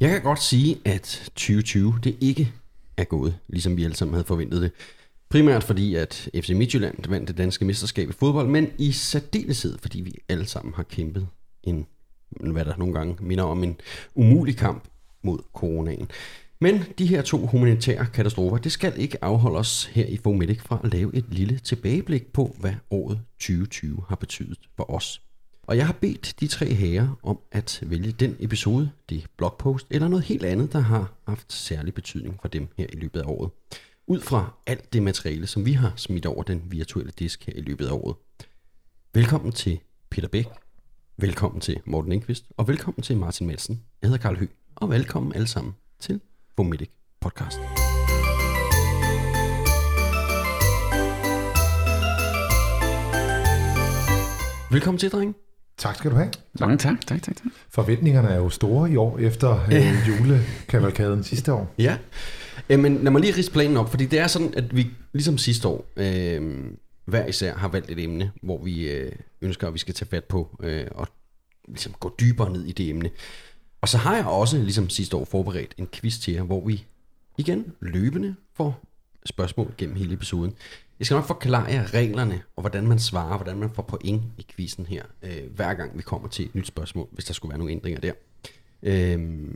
Jeg kan godt sige, at 2020 det ikke er gået, ligesom vi alle sammen havde forventet det. Primært fordi, at FC Midtjylland vandt det danske mesterskab i fodbold, men i særdeleshed, fordi vi alle sammen har kæmpet en, hvad der nogle gange minder om en umulig kamp mod coronaen. Men de her to humanitære katastrofer, det skal ikke afholde os her i Fomedic fra at lave et lille tilbageblik på, hvad året 2020 har betydet for os. Og jeg har bedt de tre herrer om at vælge den episode, det blogpost eller noget helt andet, der har haft særlig betydning for dem her i løbet af året. Ud fra alt det materiale, som vi har smidt over den virtuelle disk her i løbet af året. Velkommen til Peter Bæk, velkommen til Morten Enqvist, og velkommen til Martin Madsen. Jeg hedder Karl Høgh, og velkommen alle sammen til Bomedic Podcast. Velkommen til, drenge. Tak skal du have. Mange tak, tak, tak, tak. Forventningerne er jo store i år efter øh, julekavalkaden sidste år. Ja, øh, men lad mig lige ridse planen op, fordi det er sådan, at vi ligesom sidste år øh, hver især har valgt et emne, hvor vi øh, ønsker, at vi skal tage fat på øh, og ligesom gå dybere ned i det emne. Og så har jeg også, ligesom sidste år, forberedt en quiz til jer, hvor vi igen løbende får spørgsmål gennem hele episoden. Jeg skal nok forklare jer reglerne, og hvordan man svarer, hvordan man får point i quizzen her, øh, hver gang vi kommer til et nyt spørgsmål, hvis der skulle være nogle ændringer der. Øh,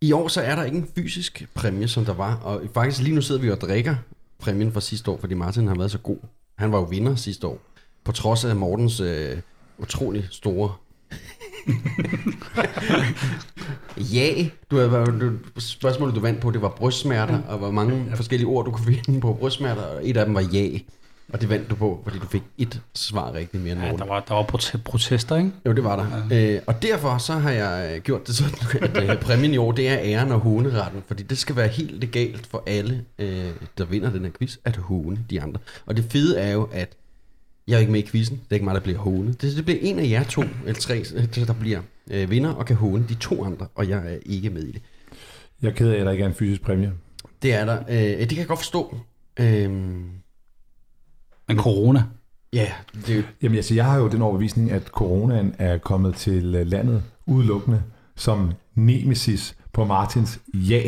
I år så er der ikke en fysisk præmie, som der var, og faktisk lige nu sidder vi og drikker præmien fra sidste år, fordi Martin har været så god. Han var jo vinder sidste år, på trods af Mortens øh, utrolig store ja, du havde du, spørgsmålet du vandt på, det var brystsmerter, og hvor mange forskellige ord du kunne finde på brystsmerter, og et af dem var ja. Og det vandt du på, fordi du fik et svar rigtigt mere end Ja, der var, der var prote- protester, ikke? Jo, det var der. Ja. Øh, og derfor så har jeg øh, gjort det sådan, at øh, præmien i år, det er æren og håneretten. Fordi det skal være helt legalt for alle, øh, der vinder den her quiz, at håne de andre. Og det fede er jo, at jeg er ikke med i quizzen. Det er ikke mig, der bliver hånet. Det, det bliver en af jer to, eller tre, øh, der bliver øh, vinder og kan håne de to andre, og jeg er ikke med i det. Jeg er ked af, at der ikke er en fysisk præmie. Det er der. Øh, det kan jeg godt forstå. Øh, Men corona. ja, det er jo Jamen altså, jeg har jo den overbevisning, at coronaen er kommet til øh, landet udelukkende som nemesis på Martins ja.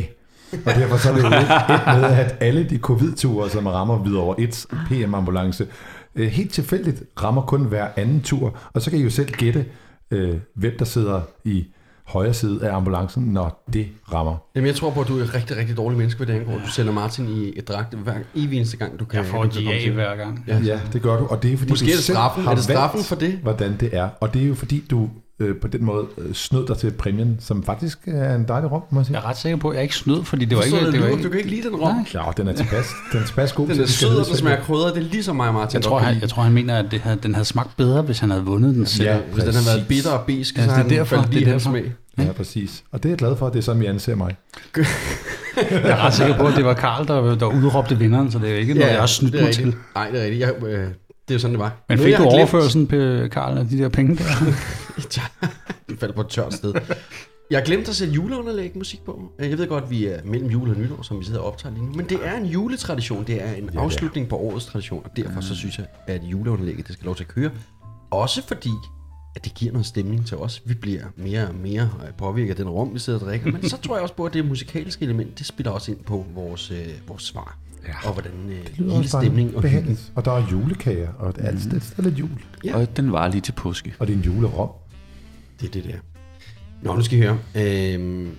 Og derfor så er det jo lidt et med, at alle de covid-ture, som rammer videre over et PM-ambulance, øh, helt tilfældigt rammer kun hver anden tur. Og så kan I jo selv gætte, øh, hvem der sidder i højre side af ambulancen, når det rammer. Jamen, jeg tror på, at du er et rigtig, rigtig dårlig menneske, hvad det angår. Du sender Martin i et dragt hver evig eneste gang, du kan. Jeg får komme ja til. hver gang. Ja. Ja, det gør du, og det er fordi, Måske du er det straffen. Er det straffen for det? hvordan det er. Og det er jo fordi, du øh, på den måde øh, snød dig til præmien, som faktisk er en dejlig rom, må jeg sige. Jeg er ret sikker på, at jeg ikke snød, fordi det var ikke... Det var du, ikke du kan ikke lide den rom. Nej. Ja, den er tilpas, den er tilpas god Den er sød, og den smager krydret. Det er ligesom mig Martin. jeg tror, han, jeg tror, han mener, at det havde, den havde smagt bedre, hvis han havde vundet den selv. Ja, Hvis den har været præcis. bitter og bisk, Ja, så det er derfor, faldet lige det er derfor. smag. Ja, præcis. Og det er jeg glad for, at det er sådan, vi anser mig. Jeg er ret sikker på, at det var Karl, der, der udråbte vinderen, så det er jo ikke noget, jeg har snydt mig til. Nej, det er rigtigt. Jeg, øh, det er jo sådan, det var. Men fik du glemt- overførelsen, på Karl, af de der penge der? Den falder på et tørt sted. Jeg har glemt at sætte juleunderlæg musik på. Jeg ved godt, at vi er mellem jul og nytår, som vi sidder og optager lige nu. Men det er en juletradition. Det er en er. afslutning på årets tradition. Og derfor så synes jeg, at juleunderlægget det skal lov til at køre. Også fordi, at det giver noget stemning til os. Vi bliver mere og mere øh, påvirket af den rum, vi sidder og drikker. Men så tror jeg også på, at det musikalske element, det spiller også ind på vores, øh, vores svar. Ja. Og hvordan øh, hele også bare stemning og hyggen. Og der er julekager, og det er, alt, det er lidt jul. Ja. Og den var lige til påske. Og det er en julerom. Det er det der. Nå, nu skal I høre. Øhm,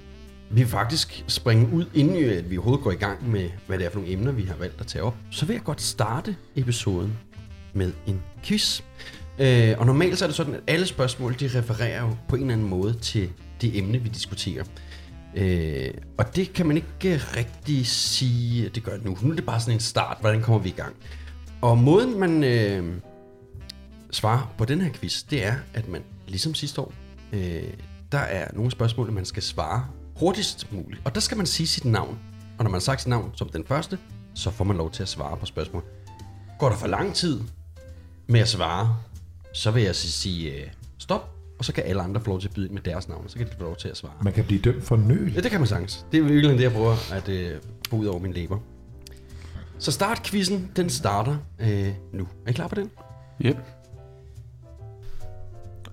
vi vil faktisk springe ud, inden øh, at vi overhovedet går i gang med, hvad det er for nogle emner, vi har valgt at tage op. Så vil jeg godt starte episoden med en quiz. Øh, og normalt så er det sådan, at alle spørgsmål, de refererer jo på en eller anden måde til det emne, vi diskuterer. Øh, og det kan man ikke øh, rigtig sige, at det gør det nu. Nu er det bare sådan en start, hvordan kommer vi i gang. Og måden, man øh, svarer på den her quiz, det er, at man ligesom sidste år, øh, der er nogle spørgsmål, man skal svare hurtigst muligt. Og der skal man sige sit navn. Og når man har sagt sit navn som den første, så får man lov til at svare på spørgsmål. Går der for lang tid med at svare, så vil jeg så sige øh, stop, og så kan alle andre få lov til at byde ind med deres navn, så kan de få lov til at svare. Man kan blive dømt for nøl. Ja, det kan man sagtens. Det er virkelig det, jeg prøver at øh, få ud over min læber. Så startquizzen, den starter øh, nu. Er I klar på den? Yep.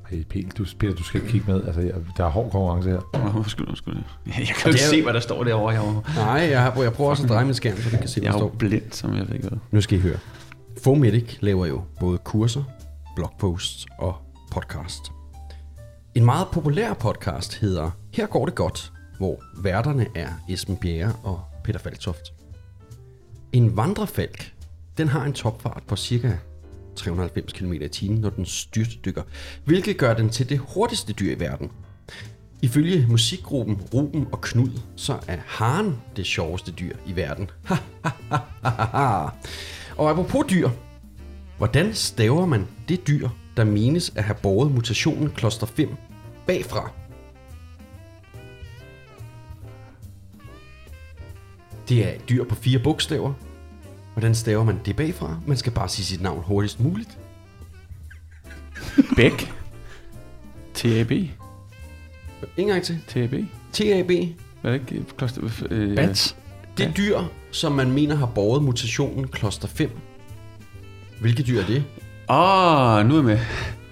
Hey, Peter, du, Peter, du skal ikke kigge med. Altså, jeg, der er hård konkurrence her. Åh, Undskyld, undskyld. Jeg kan jo ikke er se, hvad der står derovre. Jeg er Nej, jeg, har, jeg prøver også at dreje min skærm, så du kan se, hvad jeg der er jo står. blind, som jeg ved ikke hvad. Nu skal I høre. Fomedic laver jo både kurser, blogposts og podcast. En meget populær podcast hedder Her går det godt, hvor værterne er Esben Bjerre og Peter Faltoft. En vandrefalk, den har en topfart på cirka 390 km i timen, når den styrtdykker, hvilket gør den til det hurtigste dyr i verden. Ifølge musikgruppen Ruben og Knud, så er haren det sjoveste dyr i verden. og apropos dyr, hvordan staver man det dyr, der menes at have båret mutationen kloster 5 bagfra? Det er et dyr på fire bogstaver. Hvordan staver man det bagfra? Man skal bare sige sit navn hurtigst muligt. Bæk. TAB. En gang til. TAB. TAB. Hvad er det ikke? Kloster, øh, Bats. Det dyr, som man mener har båret mutationen kloster 5. Hvilket dyr er det? Åh, oh, nu er jeg med.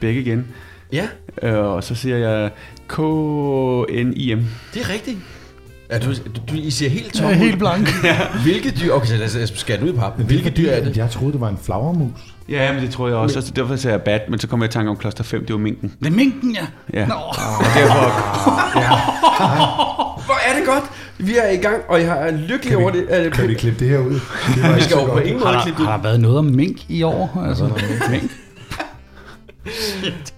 Bæk igen. Ja, Øh, og så siger jeg K-N-I-M. det er rigtigt. Ja, du, du, du, I siger helt tom. Ud. helt blank. Hvilket dyr... Okay, så lad os- skære ud i pap. Hvilket dyr er det? Jeg troede, det var en flagermus. Ja, men det tror jeg også. Så derfor sagde jeg bat, men så kom jeg i tanke om kloster 5, det var minken. Det er minken, ja. Ja. Nå. Og derfor, Hvor er det godt. Vi er i gang, og jeg er lykkelig over det. Er det Kan vi klippe det her ud? Det var vi skal jo på ingen Har måde klippe der, det har der været noget om mink i år? Altså, mink.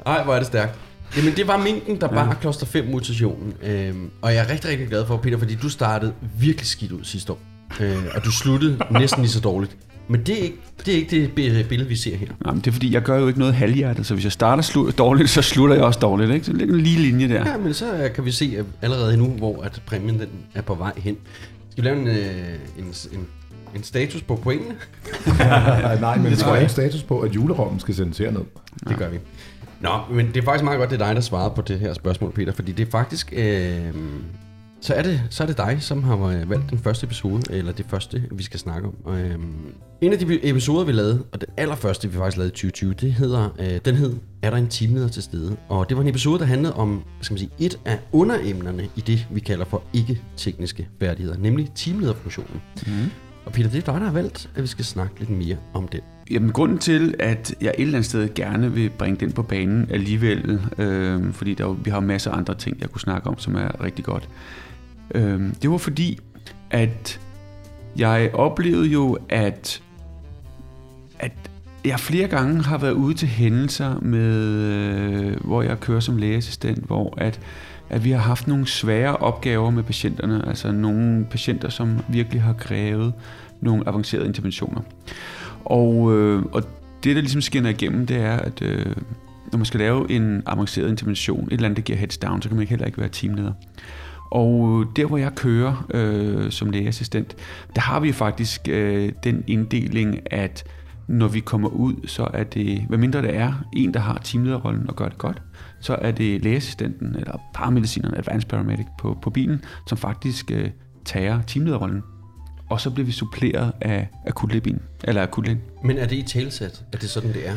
Ej, hvor er det stærkt. Jamen, det var minken, der bar kloster 5 mutationen. Øhm, og jeg er rigtig, rigtig glad for, Peter, fordi du startede virkelig skidt ud sidste år. Øh, og du sluttede næsten lige så dårligt. Men det er ikke det, er ikke det bi- billede, vi ser her. nej, men det er fordi, jeg gør jo ikke noget halvhjertet, så hvis jeg starter slu- dårligt, så slutter jeg også dårligt. Ikke? Så det ligger en lige linje der. Ja, men så øh, kan vi se at allerede nu, hvor at præmien den er på vej hen. Skal vi lave en, øh, en, en, en status på pointene? Nej, men Det tror jeg en status på, at julerommen skal sendes herned. Det gør vi. Nå, men det er faktisk meget godt, det er dig, der svarede på det her spørgsmål, Peter, fordi det er faktisk... Øh, så, er det, så er det dig, som har øh, valgt den første episode, eller det første, vi skal snakke om. Øh, en af de episoder, vi lavede, og den allerførste, vi faktisk lavede i 2020, det hedder, øh, den hed Er der en teamleder til stede? Og det var en episode, der handlede om skal man sige, et af underemnerne i det, vi kalder for ikke-tekniske færdigheder, nemlig teamlederfunktionen. Mm. Og Peter, det er dig, der har valgt, at vi skal snakke lidt mere om den. Jamen, grunden til, at jeg et eller andet sted gerne vil bringe den på banen alligevel, øh, fordi der, er vi har masser af andre ting, jeg kunne snakke om, som er rigtig godt. Øh, det var fordi, at jeg oplevede jo, at, at jeg flere gange har været ude til hændelser, med, øh, hvor jeg kører som lægeassistent, hvor at, at vi har haft nogle svære opgaver med patienterne, altså nogle patienter, som virkelig har krævet nogle avancerede interventioner. Og, øh, og det, der ligesom skinner igennem, det er, at øh, når man skal lave en avanceret intervention, et eller andet, der giver heads down, så kan man heller ikke være teamleder. Og øh, der, hvor jeg kører øh, som lægeassistent, der har vi faktisk øh, den inddeling, at når vi kommer ud, så er det, hvad mindre det er en, der har teamlederrollen og gør det godt, så er det lægeassistenten eller paramedicineren, advanced paramedic på, på bilen, som faktisk øh, tager teamlederrollen. Og så bliver vi suppleret af akutlægen. eller akutlægen. Men er det i talsat? Er det sådan, det er?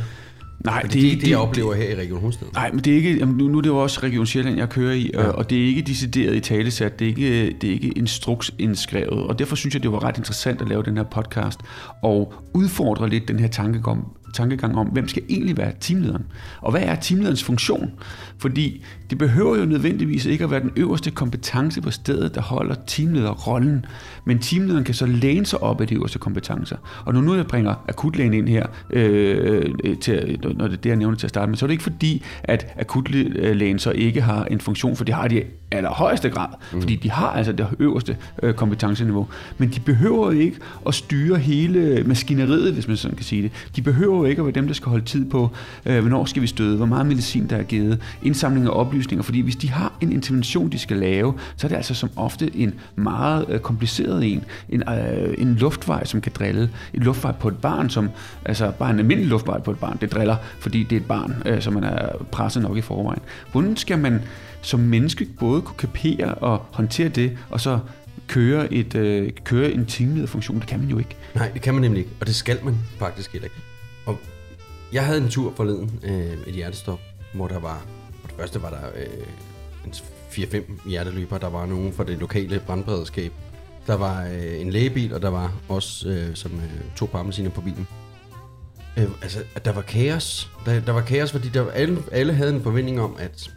Nej, det, det er ikke det, jeg oplever her i Region Hovedstaden. Nej, men det er ikke, jamen, nu, nu er det jo også Region Sjælland, jeg kører i, ja. og det er ikke decideret i talesat, det er ikke, det er ikke instruks indskrevet, og derfor synes jeg, det var ret interessant at lave den her podcast, og udfordre lidt den her tankegang, tankegang om, hvem skal egentlig være teamlederen, og hvad er teamlederens funktion? Fordi det behøver jo nødvendigvis ikke at være den øverste kompetence på stedet, der holder teamlederrollen, men teamlederen kan så læne sig op af de øverste kompetencer. Og når nu jeg bringer akutlægen ind her, øh, til, når det er det, jeg nævner til at starte med, så er det ikke fordi, at akutlægen så ikke har en funktion, for det har de allerhøjeste grad, mm. fordi de har altså det øverste øh, kompetenceniveau. Men de behøver ikke at styre hele maskineriet, hvis man sådan kan sige det. De behøver jo ikke og dem, der skal holde tid på, øh, hvornår skal vi støde, hvor meget medicin der er givet, indsamling af oplysninger, fordi hvis de har en intervention, de skal lave, så er det altså som ofte en meget øh, kompliceret en, en, øh, en luftvej, som kan drille, en luftvej på et barn, som, altså bare en almindelig luftvej på et barn, det driller, fordi det er et barn, øh, som man er presset nok i forvejen. Hvordan skal man som menneske både kunne kapere og håndtere det, og så køre, et, øh, køre en teamlederfunktion? Det kan man jo ikke. Nej, det kan man nemlig ikke, og det skal man faktisk heller ikke. Jeg havde en tur forleden, øh, et hjertestop, hvor der var det første var der øh, en 4-5 hjerteløber, der var nogen fra det lokale brandberedskab. Der var øh, en lægebil, og der var også øh, som øh, to parmesiner på bilen. Øh, altså, at der var kaos. Der, der var kaos, fordi der, alle, alle havde en forventning om, at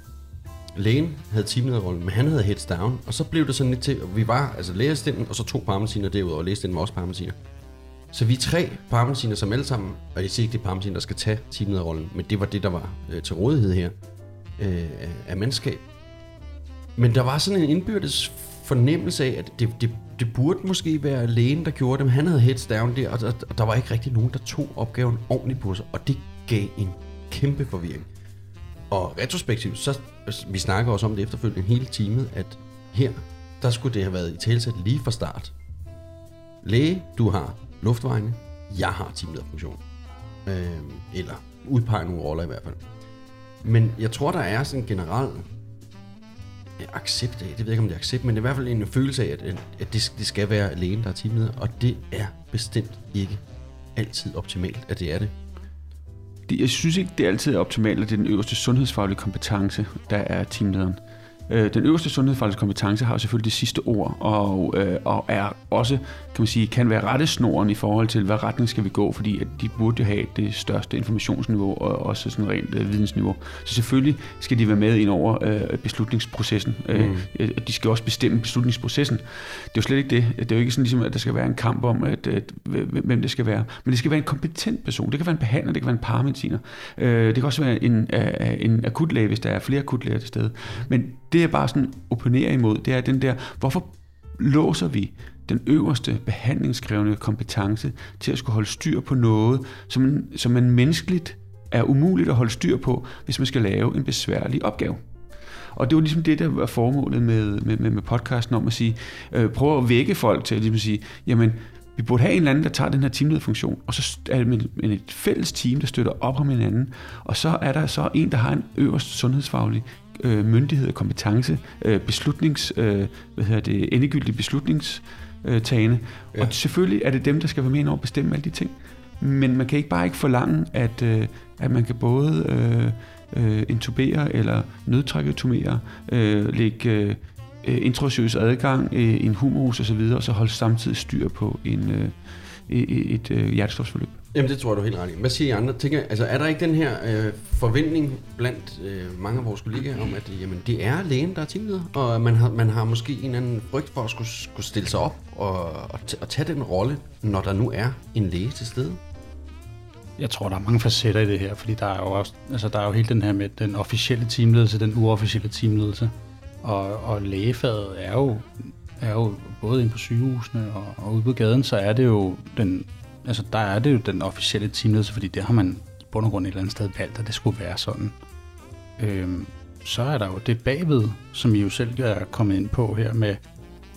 lægen havde teamlederrollen, men han havde heads down. Og så blev det sådan lidt til, at vi var altså lægeassistenten, og så to parmesiner derudover. Lægeassistenten var også parmesiner. Så vi er tre parmesiner, som alle sammen, og jeg siger ikke, det er parmesiner, der skal tage teamlederrollen, men det var det, der var øh, til rådighed her øh, af- mandskab. Men der var sådan en indbyrdes fornemmelse af, at det, det, det burde måske være lægen, der gjorde det, men han havde heads down der, og der, og der var ikke rigtig nogen, der tog opgaven ordentligt på sig, og det gav en kæmpe forvirring. Og retrospektivt, så altså, vi snakker også om det efterfølgende hele timet, at her, der skulle det have været i talsæt lige fra start. Læge, du har luftvejene, jeg har teamlederfunktion. Øh, eller udpege nogle roller i hvert fald. Men jeg tror, der er sådan en generel accept af, det ved jeg ikke, om det er accept, men i hvert fald en følelse af, at, at det, det skal være lægen, der er teamleder, og det er bestemt ikke altid optimalt, at det er det. Det, jeg synes ikke, det er altid er optimalt, at det er den øverste sundhedsfaglige kompetence, der er teamlederen. Øh, Den øverste sundhedsfaglige kompetence har selvfølgelig det sidste ord, og, øh, og er også, kan man sige, kan være rettesnoren i forhold til, hvad retning skal vi gå, fordi at de burde jo have det største informationsniveau, og også sådan rent øh, vidensniveau. Så selvfølgelig skal de være med ind over øh, beslutningsprocessen. Mm. Øh, de skal også bestemme beslutningsprocessen. Det er jo slet ikke det. Det er jo ikke sådan ligesom, at der skal være en kamp om, at, at, hvem det skal være. Men det skal være en kompetent person. Det kan være en behandler, det kan være en paramediciner. Øh, det kan også være en, øh, en akutlæge, hvis der er flere akutlæger til stede. Men det jeg bare sådan opponerer imod, det er den der, hvorfor låser vi den øverste behandlingskrævende kompetence til at skulle holde styr på noget, som man, som man menneskeligt er umuligt at holde styr på, hvis man skal lave en besværlig opgave. Og det var ligesom det, der var formålet med, med, med, med podcasten om at sige, øh, prøve at vække folk til at ligesom sige, jamen, vi burde have en eller anden, der tager den her teamlederfunktion, og så er det med, med et fælles team, der støtter op om hinanden, og så er der så en, der har en øverst sundhedsfaglig øh, myndighed og kompetence, øh, beslutnings, øh, hvad hedder det, endegyldig beslutningstagende. Ja. Og selvfølgelig er det dem, der skal være med ind over at bestemme alle de ting. Men man kan ikke bare ikke forlange, at, øh, at man kan både øh, øh, intubere eller nødtraketomere, øh, lægge øh, intravenøs adgang, øh, en humorus osv., og så holde samtidig styr på en, øh, et, et øh, hjertestofsforløb. Jamen det tror jeg, du er helt ret i. Hvad siger I andre? Tænker, altså, er der ikke den her øh, forventning blandt øh, mange af vores kollegaer om, at øh, jamen, det er lægen, der er teamleder, og man har, man har måske en eller anden frygt for at skulle, skulle stille sig op og, og, t- og tage den rolle, når der nu er en læge til stede? Jeg tror, der er mange facetter i det her, fordi der er jo også, altså der er jo hele den her med den officielle teamledelse, den uofficielle teamledelse. Og, og lægefaget er jo, er jo både inde på sygehusene og, og ude på gaden, så er det jo den, altså der er det jo den officielle teamledelse, fordi det har man i bund og grund et eller andet sted valgt, at det skulle være sådan. Øhm, så er der jo det bagved, som I jo selv er kommet ind på her med,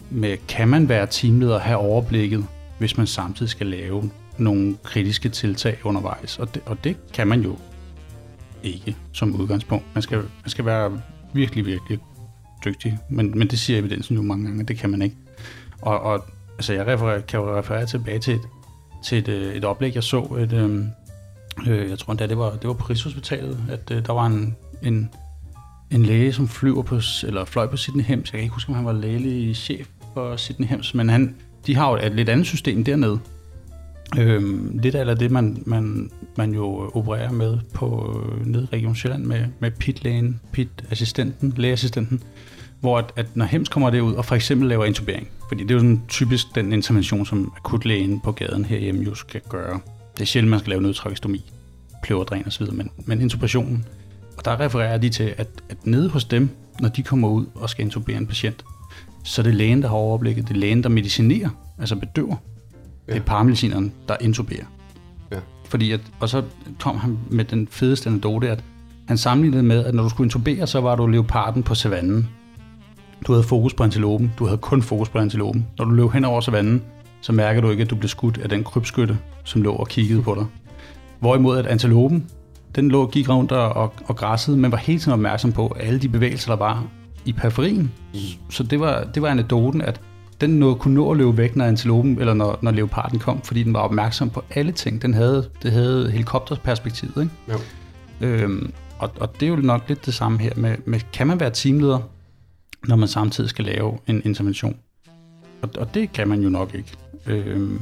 med kan man være teamleder og have overblikket, hvis man samtidig skal lave nogle kritiske tiltag undervejs. Og det, og det kan man jo ikke som udgangspunkt. Man skal, man skal være virkelig, virkelig dygtig. Men, men det siger evidensen jo mange gange, at det kan man ikke. Og, og altså jeg referer, kan jo referere tilbage til et, til et, øh, et oplæg, jeg så. Et, øh, øh, jeg tror endda, det var, det var på Rigshospitalet, at øh, der var en, en, en læge, som flyver på, eller fløj på Sydney Hems. Jeg kan ikke huske, om han var lægelig chef for Sydney Hems, men han, de har jo et lidt andet system dernede. Øh, lidt af det, man, man, man jo opererer med på øh, nede i Region Sjælland med, med PIT-lægen, PIT-assistenten, lægeassistenten, hvor at, at når HEMS kommer derud og for eksempel laver intubering, fordi det er jo sådan typisk den intervention, som akutlægen på gaden herhjemme jo skal gøre. Det er sjældent, man skal lave nødtrakestomi, pløverdræn osv., men, men intubationen. Og der refererer de til, at, at nede hos dem, når de kommer ud og skal intubere en patient, så er det lægen, der har overblikket. Det er lægen, der medicinerer, altså bedøver. Ja. Det er paramedicineren, der intuberer. Ja. Fordi at, og så kom han med den fedeste anekdote, at han sammenlignede med, at når du skulle intubere, så var du leoparden på savannen. Du havde fokus på antilopen. Du havde kun fokus på antilopen. Når du løb hen over savannen, så mærker du ikke, at du blev skudt af den krybskytte, som lå og kiggede på dig. Hvorimod at antilopen, den lå og gik rundt og, og, græssede, men var hele tiden opmærksom på alle de bevægelser, der var i periferien. Så det var, det var anekdoten, at den nå, kunne nå at løbe væk, når antilopen, eller når, når leoparden kom, fordi den var opmærksom på alle ting. Den havde, det havde helikopterperspektivet, ikke? Jo. Øhm, og, og det er jo nok lidt det samme her med, med, kan man være teamleder, når man samtidig skal lave en intervention? Og, og det kan man jo nok ikke. Øhm,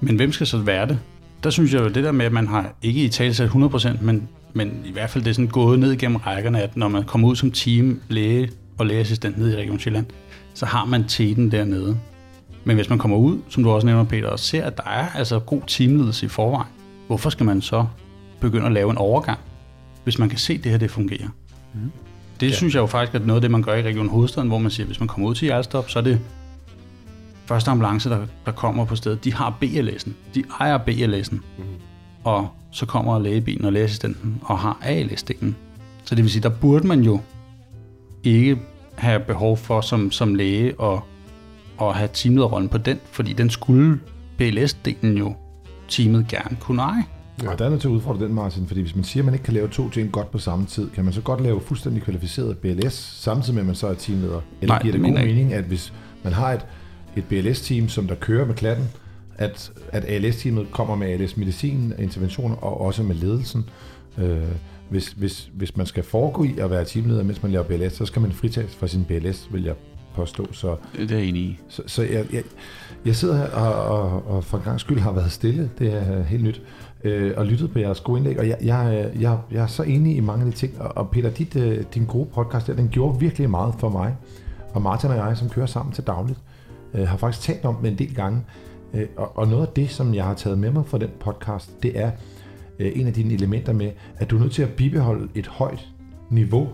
men hvem skal så være det? Der synes jeg jo, det der med, at man har ikke i tale 100%, men, men i hvert fald det er sådan gået ned gennem rækkerne, at når man kommer ud som team, læge og lægeassistent ned i Region Sjælland, så har man teten dernede. Men hvis man kommer ud, som du også nævner, Peter, og ser, at der er altså god teamledelse i forvejen, hvorfor skal man så begynde at lave en overgang, hvis man kan se, at det her det fungerer? Mm. Det ja. synes jeg jo faktisk er noget af det, man gør i Region Hovedstaden, hvor man siger, at hvis man kommer ud til Hjertestop, så er det første ambulance, der, der kommer på stedet, de har BLS'en. De ejer BLS'en. Mm. Og så kommer lægebilen og lægeassistenten og har ALS-delen. Så det vil sige, der burde man jo ikke have behov for som, som læge at, at have teamlederrollen på den, fordi den skulle BLS-delen jo teamet gerne kunne eje. Ja, der er nødt til at udfordre den, Martin, fordi hvis man siger, at man ikke kan lave to ting godt på samme tid, kan man så godt lave fuldstændig kvalificeret BLS, samtidig med, at man så er teamleder? Eller Nej, giver det, det god mening, at hvis man har et, et BLS-team, som der kører med klatten, at, at ALS-teamet kommer med ALS-medicin, interventioner og også med ledelsen. Øh, hvis, hvis, hvis man skal foregå i at være teamleder, mens man laver BLS, så skal man fritages fra sin BLS, vil jeg påstå. Så, Det er jeg enig i. så, så jeg, jeg, jeg sidder her og, og, og for en gang skyld har været stille, det er helt nyt, øh, og lyttet på jeres gode indlæg, og jeg, jeg, jeg, jeg er så enig i mange af de ting, og, og Peter, dit, øh, din gode podcast der, den gjorde virkelig meget for mig, og Martin og jeg, som kører sammen til dagligt, øh, har faktisk talt om det en del gange, øh, og, og noget af det, som jeg har taget med mig fra den podcast, det er øh, en af dine elementer med, at du er nødt til at bibeholde et højt niveau,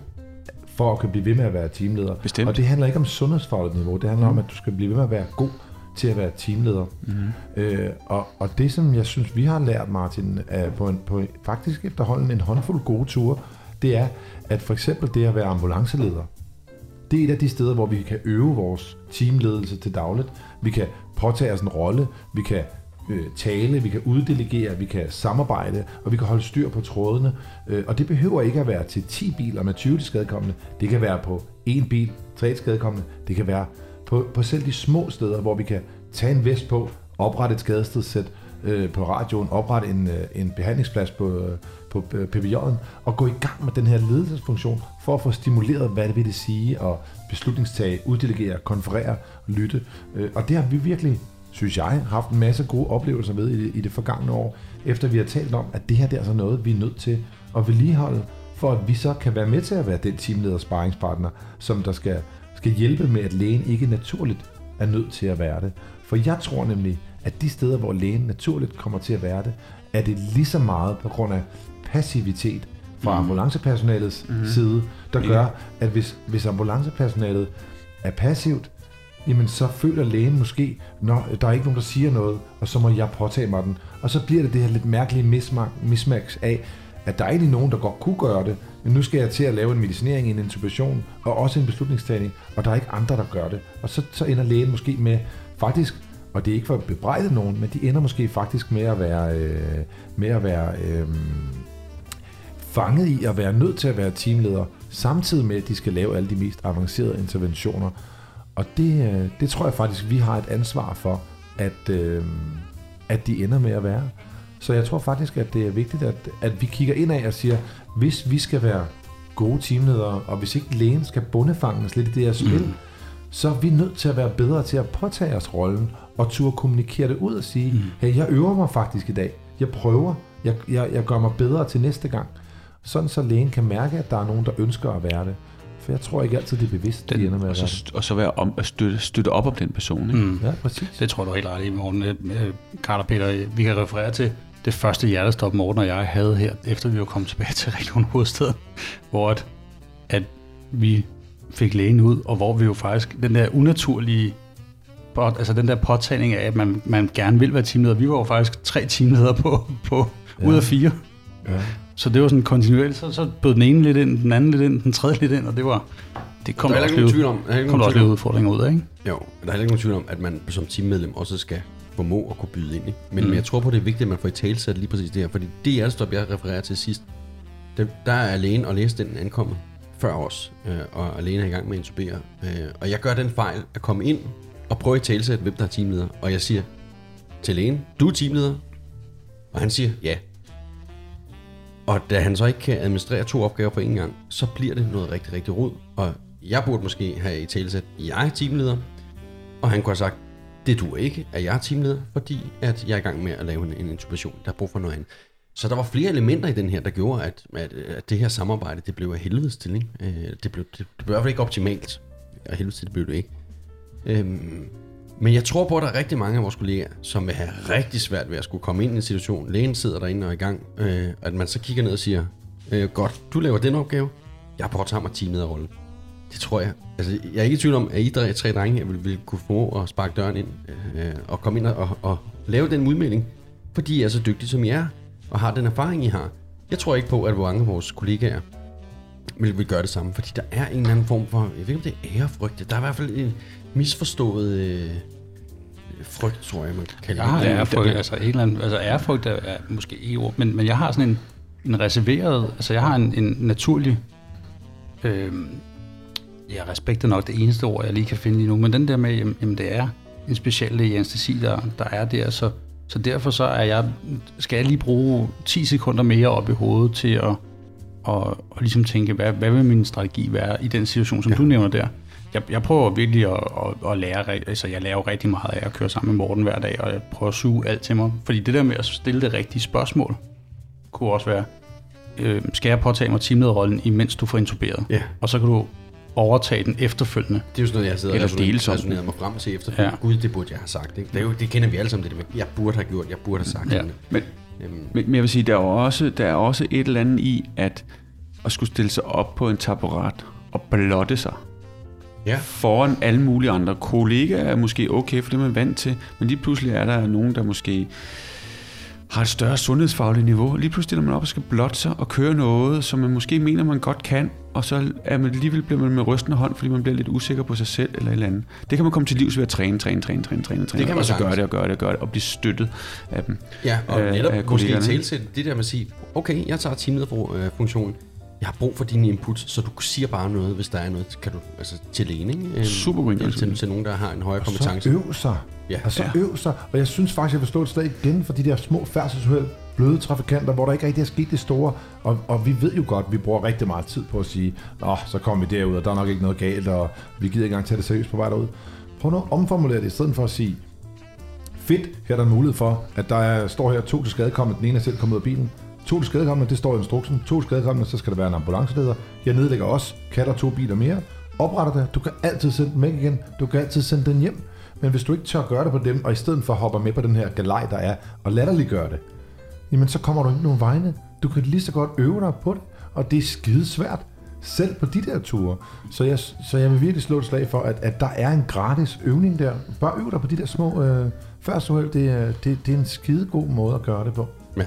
for at kunne blive ved med at være teamleder. Bestemt. Og det handler ikke om sundhedsfagligt niveau, det handler mm. om, at du skal blive ved med at være god til at være teamleder. Mm. Øh, og, og det, som jeg synes, vi har lært, Martin, er på, en, på faktisk efterhånden en håndfuld gode ture, det er, at for eksempel det at være ambulanceleder, det er et af de steder, hvor vi kan øve vores teamledelse til dagligt. Vi kan påtage os en rolle, vi kan øh, tale, vi kan uddelegere, vi kan samarbejde, og vi kan holde styr på trådene. Øh, og det behøver ikke at være til 10 biler med 20 skadekommende. Det kan være på en bil, tre skadekommende. Det kan være på, på selv de små steder, hvor vi kan tage en vest på, oprette et skadestedsæt øh, på radioen, oprette en, øh, en behandlingsplads på, øh, på øh, PVJ'en, og gå i gang med den her ledelsesfunktion, for at få stimuleret, hvad det vil det sige, at beslutningstage, uddelegere, konferere, lytte. Øh, og det har vi virkelig synes jeg, haft en masse gode oplevelser med i det, i det forgangne år, efter vi har talt om, at det her det er altså noget, vi er nødt til at vedligeholde, for at vi så kan være med til at være den teamleder sparringspartner, som der skal, skal hjælpe med, at lægen ikke naturligt er nødt til at være det. For jeg tror nemlig, at de steder, hvor lægen naturligt kommer til at være det, er det lige så meget på grund af passivitet fra ambulancepersonalets mm-hmm. side, der gør, at hvis, hvis ambulancepersonalet er passivt, jamen så føler lægen måske, når der er ikke nogen, der siger noget, og så må jeg påtage mig den. Og så bliver det det her lidt mærkelige mismatch af, at der er egentlig nogen, der godt kunne gøre det, men nu skal jeg til at lave en medicinering, en intubation, og også en beslutningstagning, og der er ikke andre, der gør det. Og så, så ender lægen måske med faktisk, og det er ikke for at bebrejde nogen, men de ender måske faktisk med at være, øh, med at være øh, fanget i at være nødt til at være teamleder, samtidig med, at de skal lave alle de mest avancerede interventioner. Og det, øh, det tror jeg faktisk, vi har et ansvar for, at, øh, at de ender med at være. Så jeg tror faktisk, at det er vigtigt, at, at vi kigger ind af og siger, hvis vi skal være gode teamledere, og hvis ikke lægen skal bundefanges lidt i det her spil, mm. så er vi nødt til at være bedre til at påtage os rollen, og turde kommunikere det ud og sige, mm. hey, jeg øver mig faktisk i dag. Jeg prøver. Jeg, jeg, jeg gør mig bedre til næste gang. Sådan så lægen kan mærke, at der er nogen, der ønsker at være det. For jeg tror ikke altid, det er bevidst, den, de ender med og, at være så, det. og så være om at støtte, støtte op om den person. Ikke? Mm. Ja, præcis. Det tror du helt ret i, Morten. Øh, Karl og Peter, vi kan referere til det første hjertestop, Morten og jeg havde her, efter vi var kommet tilbage til Region Hovedstaden, hvor at, at vi fik lægen ud, og hvor vi jo faktisk, den der unaturlige, altså den der påtagning af, at man, man gerne vil være teamleder, vi var jo faktisk tre teamledere på, på ja. ud af fire. Ja. Så det var sådan kontinuerligt, så, så bød den ene lidt ind, den anden lidt ind, den tredje lidt ind, og det var, det kom Der der er også lidt, tvivl om, der er kom der også lidt udfordringer ud af, ikke? jo, der er heller ikke nogen tvivl om, at man som teammedlem også skal formå at kunne byde ind. Ikke? Men, mm. men jeg tror på, det er vigtigt, at man får i talsat lige præcis det her, fordi det hjertestop, jeg refererer til sidst, det, der er lægen og lægesten ankommet før os, øh, og lægen er i gang med at intubere. Øh, og jeg gør den fejl at komme ind og prøve at talsætte, hvem der er teamleder. Og jeg siger til lægen, du er teamleder. Og han siger, ja. Og da han så ikke kan administrere to opgaver på en gang, så bliver det noget rigtig, rigtig rod. Og jeg burde måske have i talesæt, jeg er teamleder. Og han kunne have sagt, det duer ikke, at jeg er teamleder, fordi at jeg er i gang med at lave en, en intubation. Der er brug for noget andet. Så der var flere elementer i den her, der gjorde, at, at, at det her samarbejde, det blev af helvedes til. Ikke? Øh, Det, blev, det, det blev i hvert fald ikke optimalt. Og helvedes til, det blev det ikke. Øhm, men jeg tror på, at der er rigtig mange af vores kolleger, som vil have rigtig svært ved at skulle komme ind i en situation. Lægen sidder derinde og er i gang. Øh, at man så kigger ned og siger, øh, godt, du laver den opgave. Jeg påtager mig teamlederrollen. Det tror jeg. Altså, jeg er ikke i tvivl om, at I tre, tre drenge her vil, vil kunne få at sparke døren ind øh, og komme ind og, og, og lave den udmelding, fordi I er så dygtige, som I er, og har den erfaring, I har. Jeg tror ikke på, at mange af vores kollegaer vil, vil gøre det samme, fordi der er en eller anden form for, jeg ved ikke, om det er ærefrygt. Der er i hvert fald en misforstået øh, frygt, tror jeg, man kan kalde Jeg har det. ærefrygt, altså, en eller anden, altså ærefrygt er, er måske ikke ord, men, men jeg har sådan en, en reserveret, altså jeg har en, en naturlig, øh, ja, respekt er nok det eneste ord, jeg lige kan finde lige nu, men den der med, jamen, det er en speciallæge anestesi, der, der er der, så, så derfor så er jeg, skal jeg lige bruge 10 sekunder mere op i hovedet til at, og, og ligesom tænke, hvad, hvad vil min strategi være i den situation, som ja. du nævner der? Jeg, jeg prøver virkelig at, at, at lære, altså jeg lærer rigtig meget af at køre sammen med Morten hver dag, og jeg prøver at suge alt til mig. Fordi det der med at stille det rigtige spørgsmål, kunne også være, øh, skal jeg påtage mig teamlederrollen, imens du får intuberet? Ja. Og så kan du overtage den efterfølgende. Det er jo sådan noget, jeg sidder Eller og resonerer- deles om resonerer mig frem til efter. Ja. Gud, det burde jeg have sagt. Ikke? Det, er jo, det kender vi alle sammen, det der jeg burde have gjort, jeg burde have sagt. Ja. Men, Øhm, men, men jeg vil sige, der er, også, der er også et eller andet i, at at skulle stille sig op på en taburet og blotte sig ja. foran alle mulige andre. Kollegaer er måske okay, for det er man vant til, men lige pludselig er der nogen, der måske har et større sundhedsfagligt niveau. Lige pludselig stiller man op og skal blotte sig og køre noget, som man måske mener, man godt kan, og så er man alligevel bliver man med rystende hånd, fordi man bliver lidt usikker på sig selv eller et eller andet. Det kan man komme til livs ved at træne, træne, træne, træne, træne, træne, kan man og så gøre det og gøre det og gøre det, og blive støttet af dem. Ja, og af- netop af måske talsætte det der med at sige, okay, jeg tager teamlederfunktionen, jeg har brug for dine input, så du siger bare noget, hvis der er noget, kan du, altså til ikke? Øhm, Super til, indgangsvinkel. til nogen, der har en højere Og kompetence. så øv sig. Ja. Og så Ja. øv sig. Og jeg synes faktisk, jeg vil slå et slag igen for de der små færdselsuheld, bløde trafikanter, hvor der ikke rigtig er sket det store. Og, og vi ved jo godt, at vi bruger rigtig meget tid på at sige, Nå, så kommer vi derud, og der er nok ikke noget galt, og vi gider ikke engang tage det seriøst på vej derud. Prøv nu at omformulere det, i stedet for at sige, fedt, her er der en mulighed for, at der er, står her to til skadekommende, den ene er selv kommet ud af bilen. To til skadekommende, det står i instruksen. To til skadekommende, så skal der være en ambulanceleder. Jeg nedlægger også, kan der to biler mere. Opretter det, du kan altid sende dem væk igen. Du kan altid sende den hjem. Men hvis du ikke tør gøre det på dem, og i stedet for hopper med på den her galej, der er, og latterliggør det, jamen så kommer du ikke nogen vegne. Du kan lige så godt øve dig på det, og det er skide svært, selv på de der ture. Så jeg, så jeg vil virkelig slå et slag for, at, at der er en gratis øvning der. Bare øv dig på de der små øh, færdsuheld. Det, er- det, det er en skide god måde at gøre det på. Ja.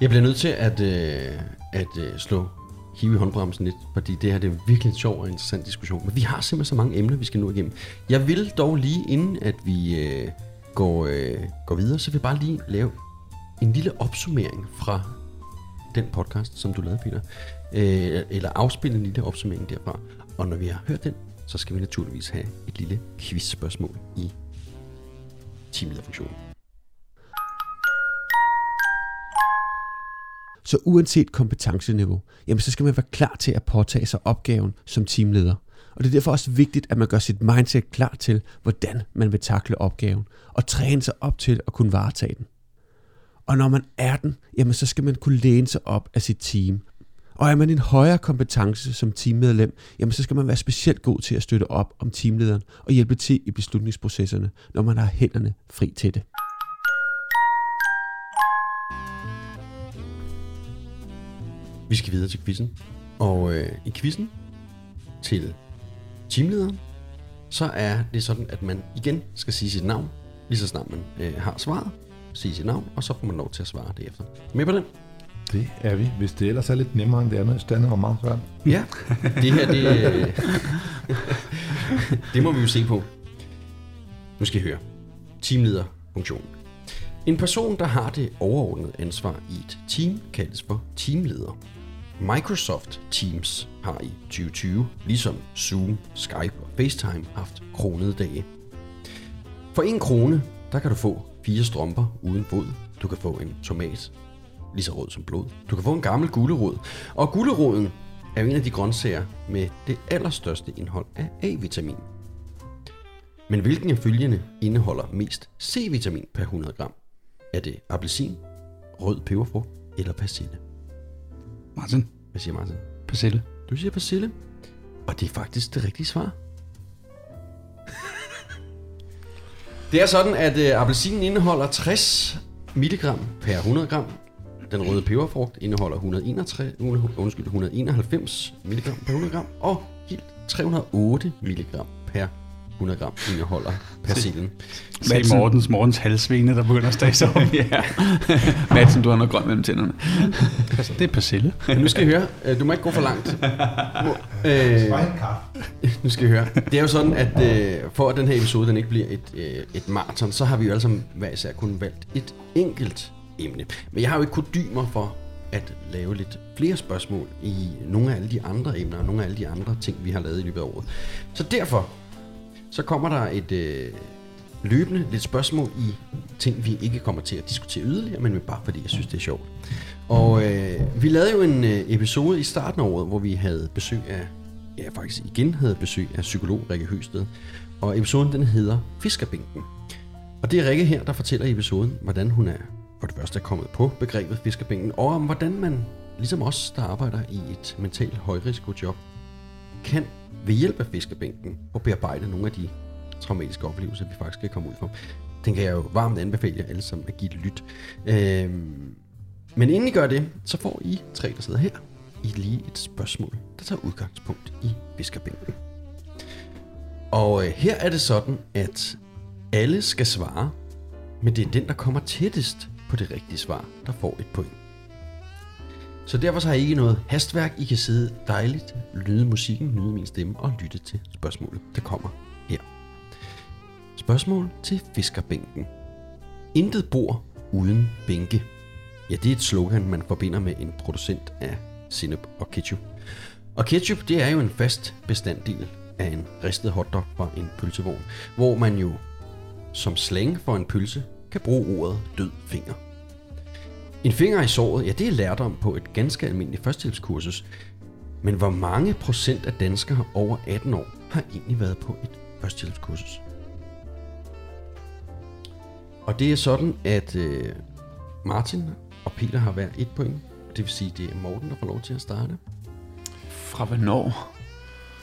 Jeg bliver nødt til at, øh, at øh, slå hive i håndbremsen lidt, fordi det her det er virkelig en sjov og interessant diskussion. Men vi har simpelthen så mange emner, vi skal nå igennem. Jeg vil dog lige, inden at vi øh, går, øh, går videre, så vil jeg bare lige lave en lille opsummering fra den podcast, som du lavede, Peter. Øh, eller afspille en lille opsummering derfra. Og når vi har hørt den, så skal vi naturligvis have et lille quizspørgsmål i teamlederfunktionen. Så uanset kompetenceniveau, jamen så skal man være klar til at påtage sig opgaven som teamleder. Og det er derfor også vigtigt, at man gør sit mindset klar til, hvordan man vil takle opgaven, og træne sig op til at kunne varetage den. Og når man er den, jamen så skal man kunne læne sig op af sit team. Og er man en højere kompetence som teammedlem, jamen så skal man være specielt god til at støtte op om teamlederen og hjælpe til i beslutningsprocesserne, når man har hænderne fri til det. Vi skal videre til quizzen. Og øh, i quizzen til teamlederen, så er det sådan, at man igen skal sige sit navn, lige så snart man øh, har svaret. Sige sit navn, og så får man lov til at svare det efter. Med på den? Det er vi. Hvis det ellers er lidt nemmere end det andet, så er meget svært. Ja. Det her, det, øh, det må vi jo se på. Nu skal I høre. Teamlederfunktionen. En person, der har det overordnede ansvar i et team, kaldes for teamleder. Microsoft Teams har i 2020, ligesom Zoom, Skype og FaceTime, haft kronede dage. For en krone, der kan du få fire strømper uden fod. Du kan få en tomat, lige så rød som blod. Du kan få en gammel gulerod. Og guleroden er en af de grøntsager med det allerstørste indhold af A-vitamin. Men hvilken af følgende indeholder mest C-vitamin per 100 gram? Er det appelsin, rød peberfrugt eller persille? Martin, Hvad siger Martin? persille. Du siger persille. Og det er faktisk det rigtige svar. det er sådan, at øh, appelsinen indeholder 60 mg per 100 gram. Den røde peberfrugt indeholder 161, undskyld, 191 mg per 100 gram. Og helt 308 mg per 100 gram indeholder persillen. Se Mortens, Mortens halsvene, der begynder at stage sig om. ja. Madsen, du har noget grønt mellem tænderne. det er persille. Men nu skal I høre, øh, du må ikke gå for langt. Øh, nu skal I høre. Det er jo sådan, at øh, for at den her episode den ikke bliver et, øh, et maraton, så har vi jo alle sammen hver især kun valgt et enkelt emne. Men jeg har jo ikke kodymer for at lave lidt flere spørgsmål i nogle af alle de andre emner, og nogle af alle de andre ting, vi har lavet i løbet af året. Så derfor, så kommer der et øh, løbende lidt spørgsmål i ting, vi ikke kommer til at diskutere yderligere, men bare fordi jeg synes, det er sjovt. Og øh, vi lavede jo en øh, episode i starten af året, hvor vi havde besøg af, ja faktisk igen havde besøg af psykolog Rikke Høsted. Og episoden den hedder Fiskerbænken. Og det er Rikke her, der fortæller i episoden, hvordan hun er for det første er kommet på begrebet fiskerbænken, og om hvordan man, ligesom os, der arbejder i et mentalt højrisikojob, kan ved hjælp af fiskebænken og bearbejde nogle af de traumatiske oplevelser, vi faktisk kan komme ud for. Den kan jeg jo varmt anbefale jer alle sammen at give et lyt. Øhm, men inden I gør det, så får I tre, der sidder her, I lige et spørgsmål, der tager udgangspunkt i fiskerbænken. Og øh, her er det sådan, at alle skal svare, men det er den, der kommer tættest på det rigtige svar, der får et point. Så derfor så har I ikke noget hastværk. I kan sidde dejligt, lyde musikken, nyde min stemme og lytte til spørgsmålet, der kommer her. Spørgsmål til fiskerbænken. Intet bor uden bænke. Ja, det er et slogan, man forbinder med en producent af sinep og ketchup. Og ketchup, det er jo en fast bestanddel af en ristet hotdog fra en pølsevogn, hvor man jo som slang for en pølse kan bruge ordet død finger. En finger i såret, ja det er lærdom på et ganske almindeligt førstehjælpskursus. Men hvor mange procent af danskere over 18 år har egentlig været på et førstehjælpskursus? Og det er sådan, at øh, Martin og Peter har hver et point. Det vil sige, det er Morten, der får lov til at starte. Fra hvornår?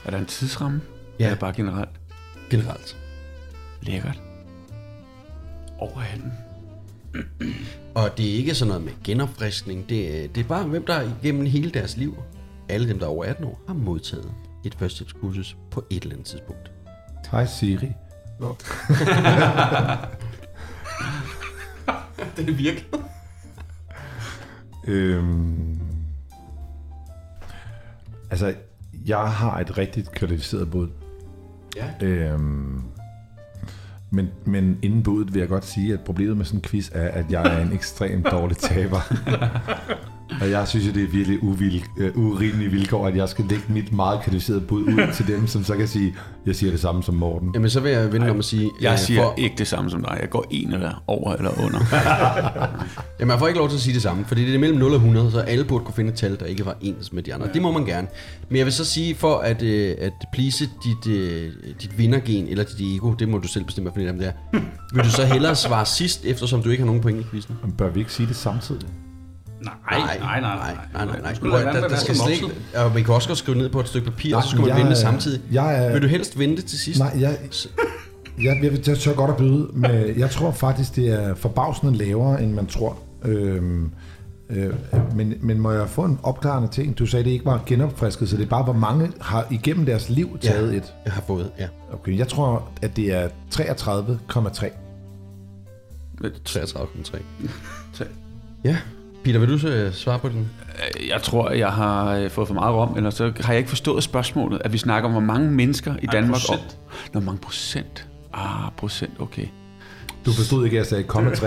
Er der en tidsramme? Ja. Eller bare generelt? Generelt. Lækkert. Over 18. Og det er ikke sådan noget med genopfriskning. Det er, det er bare, hvem der igennem hele deres liv, alle dem, der er over 18 år, har modtaget et førstehjælpskursus på et eller andet tidspunkt. Hej Siri. Det er virkelig. Øhm, altså, jeg har et rigtig kvalificeret bud. Ja. Øhm, men, men inden budet vil jeg godt sige, at problemet med sådan en quiz er, at jeg er en ekstremt dårlig taber. Og jeg synes jo, det er virkelig uvild, uh, urimelige vilkår, at jeg skal lægge mit meget kvalificerede bud ud til dem, som så kan sige, jeg siger det samme som Morten. Jamen, så vil jeg vende om at sige... Jeg øh, siger for, ikke det samme som dig. Jeg går en eller over eller under. Jamen, jeg får ikke lov til at sige det samme, fordi det er mellem 0 og 100, så alle burde kunne finde et tal, der ikke var ens med de andre. Ja. Det må man gerne. Men jeg vil så sige, for at, øh, at please dit, øh, dit vindergen, eller dit ego, det må du selv bestemme, for det er, vil du så hellere svare sidst, eftersom du ikke har nogen point i quizzen? Bør vi ikke sige det samtidig? Nej, nej, nej, nej. nej, nej, nej. skulle lade være der, der skal slet ikke, og man kan også godt skrive ned på et stykke papir, Nej, og så skal man vente samtidig. jeg er- Vil du helst vente til sidst? Nej, jeg, jeg, jeg, jeg tør godt at byde, men jeg tror faktisk, det er forbavsende lavere, end man tror. Øhm, øh, men, men må jeg få en opklarende ting? Du sagde, det ikke var genopfrisket, så det er bare, hvor mange har igennem deres liv taget ja, et. Jeg har fået, ja. Okay, jeg tror, at det er 33,3. 33,3. Ja. Peter, vil du så øh, svare på den? Jeg tror, jeg har øh, fået for meget rom, eller så har jeg ikke forstået spørgsmålet, at vi snakker om, hvor mange mennesker i Danmark... procent. Nå, hvor mange procent? Ah, procent, okay. Du forstod ikke, at jeg sagde 0,3.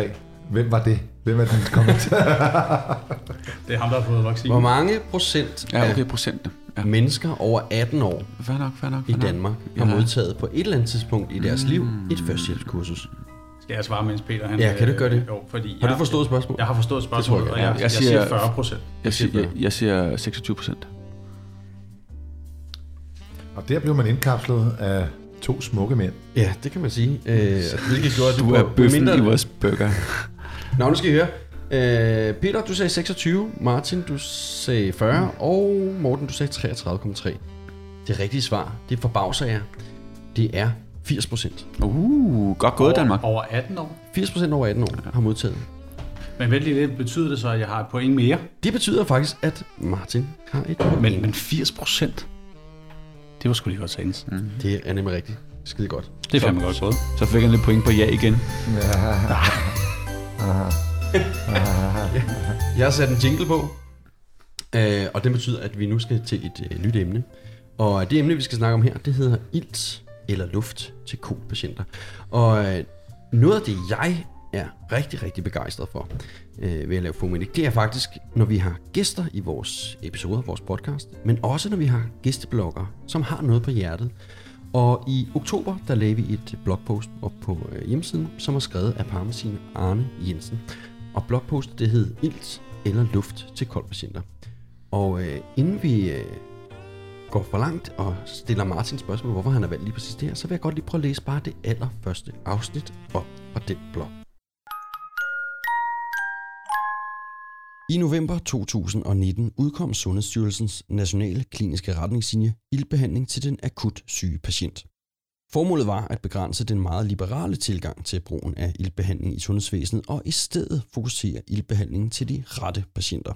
Hvem var det? Hvem er den kommentar? Det er ham, der har fået vaccine. Hvor mange procent Ja, okay, af procent. Ja. mennesker over 18 år Fair nok, fair nok. i fair nok. Danmark har modtaget på et eller andet tidspunkt i deres liv et førstehjælpskursus? Skal jeg svare, mens Peter han... Ja, kan du øh, gøre det? Jo, fordi Har jeg, du forstået spørgsmålet? Jeg har forstået spørgsmålet, jeg og jeg, Jeg jeg, siger- siger 40 procent. Jeg siger, jeg, jeg siger 26 procent. Og der blev man indkapslet af to smukke mænd. Ja, det kan man sige. Øh, hvilket gjorde, at Du på- er bøffen mindre- i vores burger. Nå, nu skal I høre. Øh, Peter, du sagde 26. Martin, du sagde 40. Og Morten, du sagde 33,3. Det rigtige svar, det forbavser jer. Det er 80 procent. Uh, godt gået, Danmark. Over 18 år. 80 procent over 18 år har modtaget. Men vent lige lidt, betyder det så, at jeg har et point mere? Det betyder faktisk, at Martin har et point. Men, men 80 procent? Det var sgu lige godt sagtens. Mm. Det er nemlig rigtigt. Skide godt. Det er fandme godt gået. Så fik han lidt point på ja igen. Jeg har sat en jingle på, øh, og det betyder, at vi nu skal til et øh, nyt emne. Og det emne, vi skal snakke om her, det hedder ilt eller luft til KOL-patienter. Og øh, noget af det, jeg er rigtig, rigtig begejstret for øh, ved at lave Fomedic, det er faktisk, når vi har gæster i vores episoder, vores podcast, men også når vi har gæstebloggere, som har noget på hjertet. Og i oktober, der lavede vi et blogpost op på øh, hjemmesiden, som er skrevet af Parmesin Arne Jensen. Og blogpostet det hed Ilt eller luft til koldpatienter. Og øh, inden vi øh, går for langt og stiller Martin spørgsmål, hvorfor han har valgt lige præcis det her, så vil jeg godt lige prøve at læse bare det allerførste afsnit op fra den blog. I november 2019 udkom Sundhedsstyrelsens nationale kliniske retningslinje ildbehandling til den akut syge patient. Formålet var at begrænse den meget liberale tilgang til brugen af ildbehandling i sundhedsvæsenet og i stedet fokusere ildbehandlingen til de rette patienter.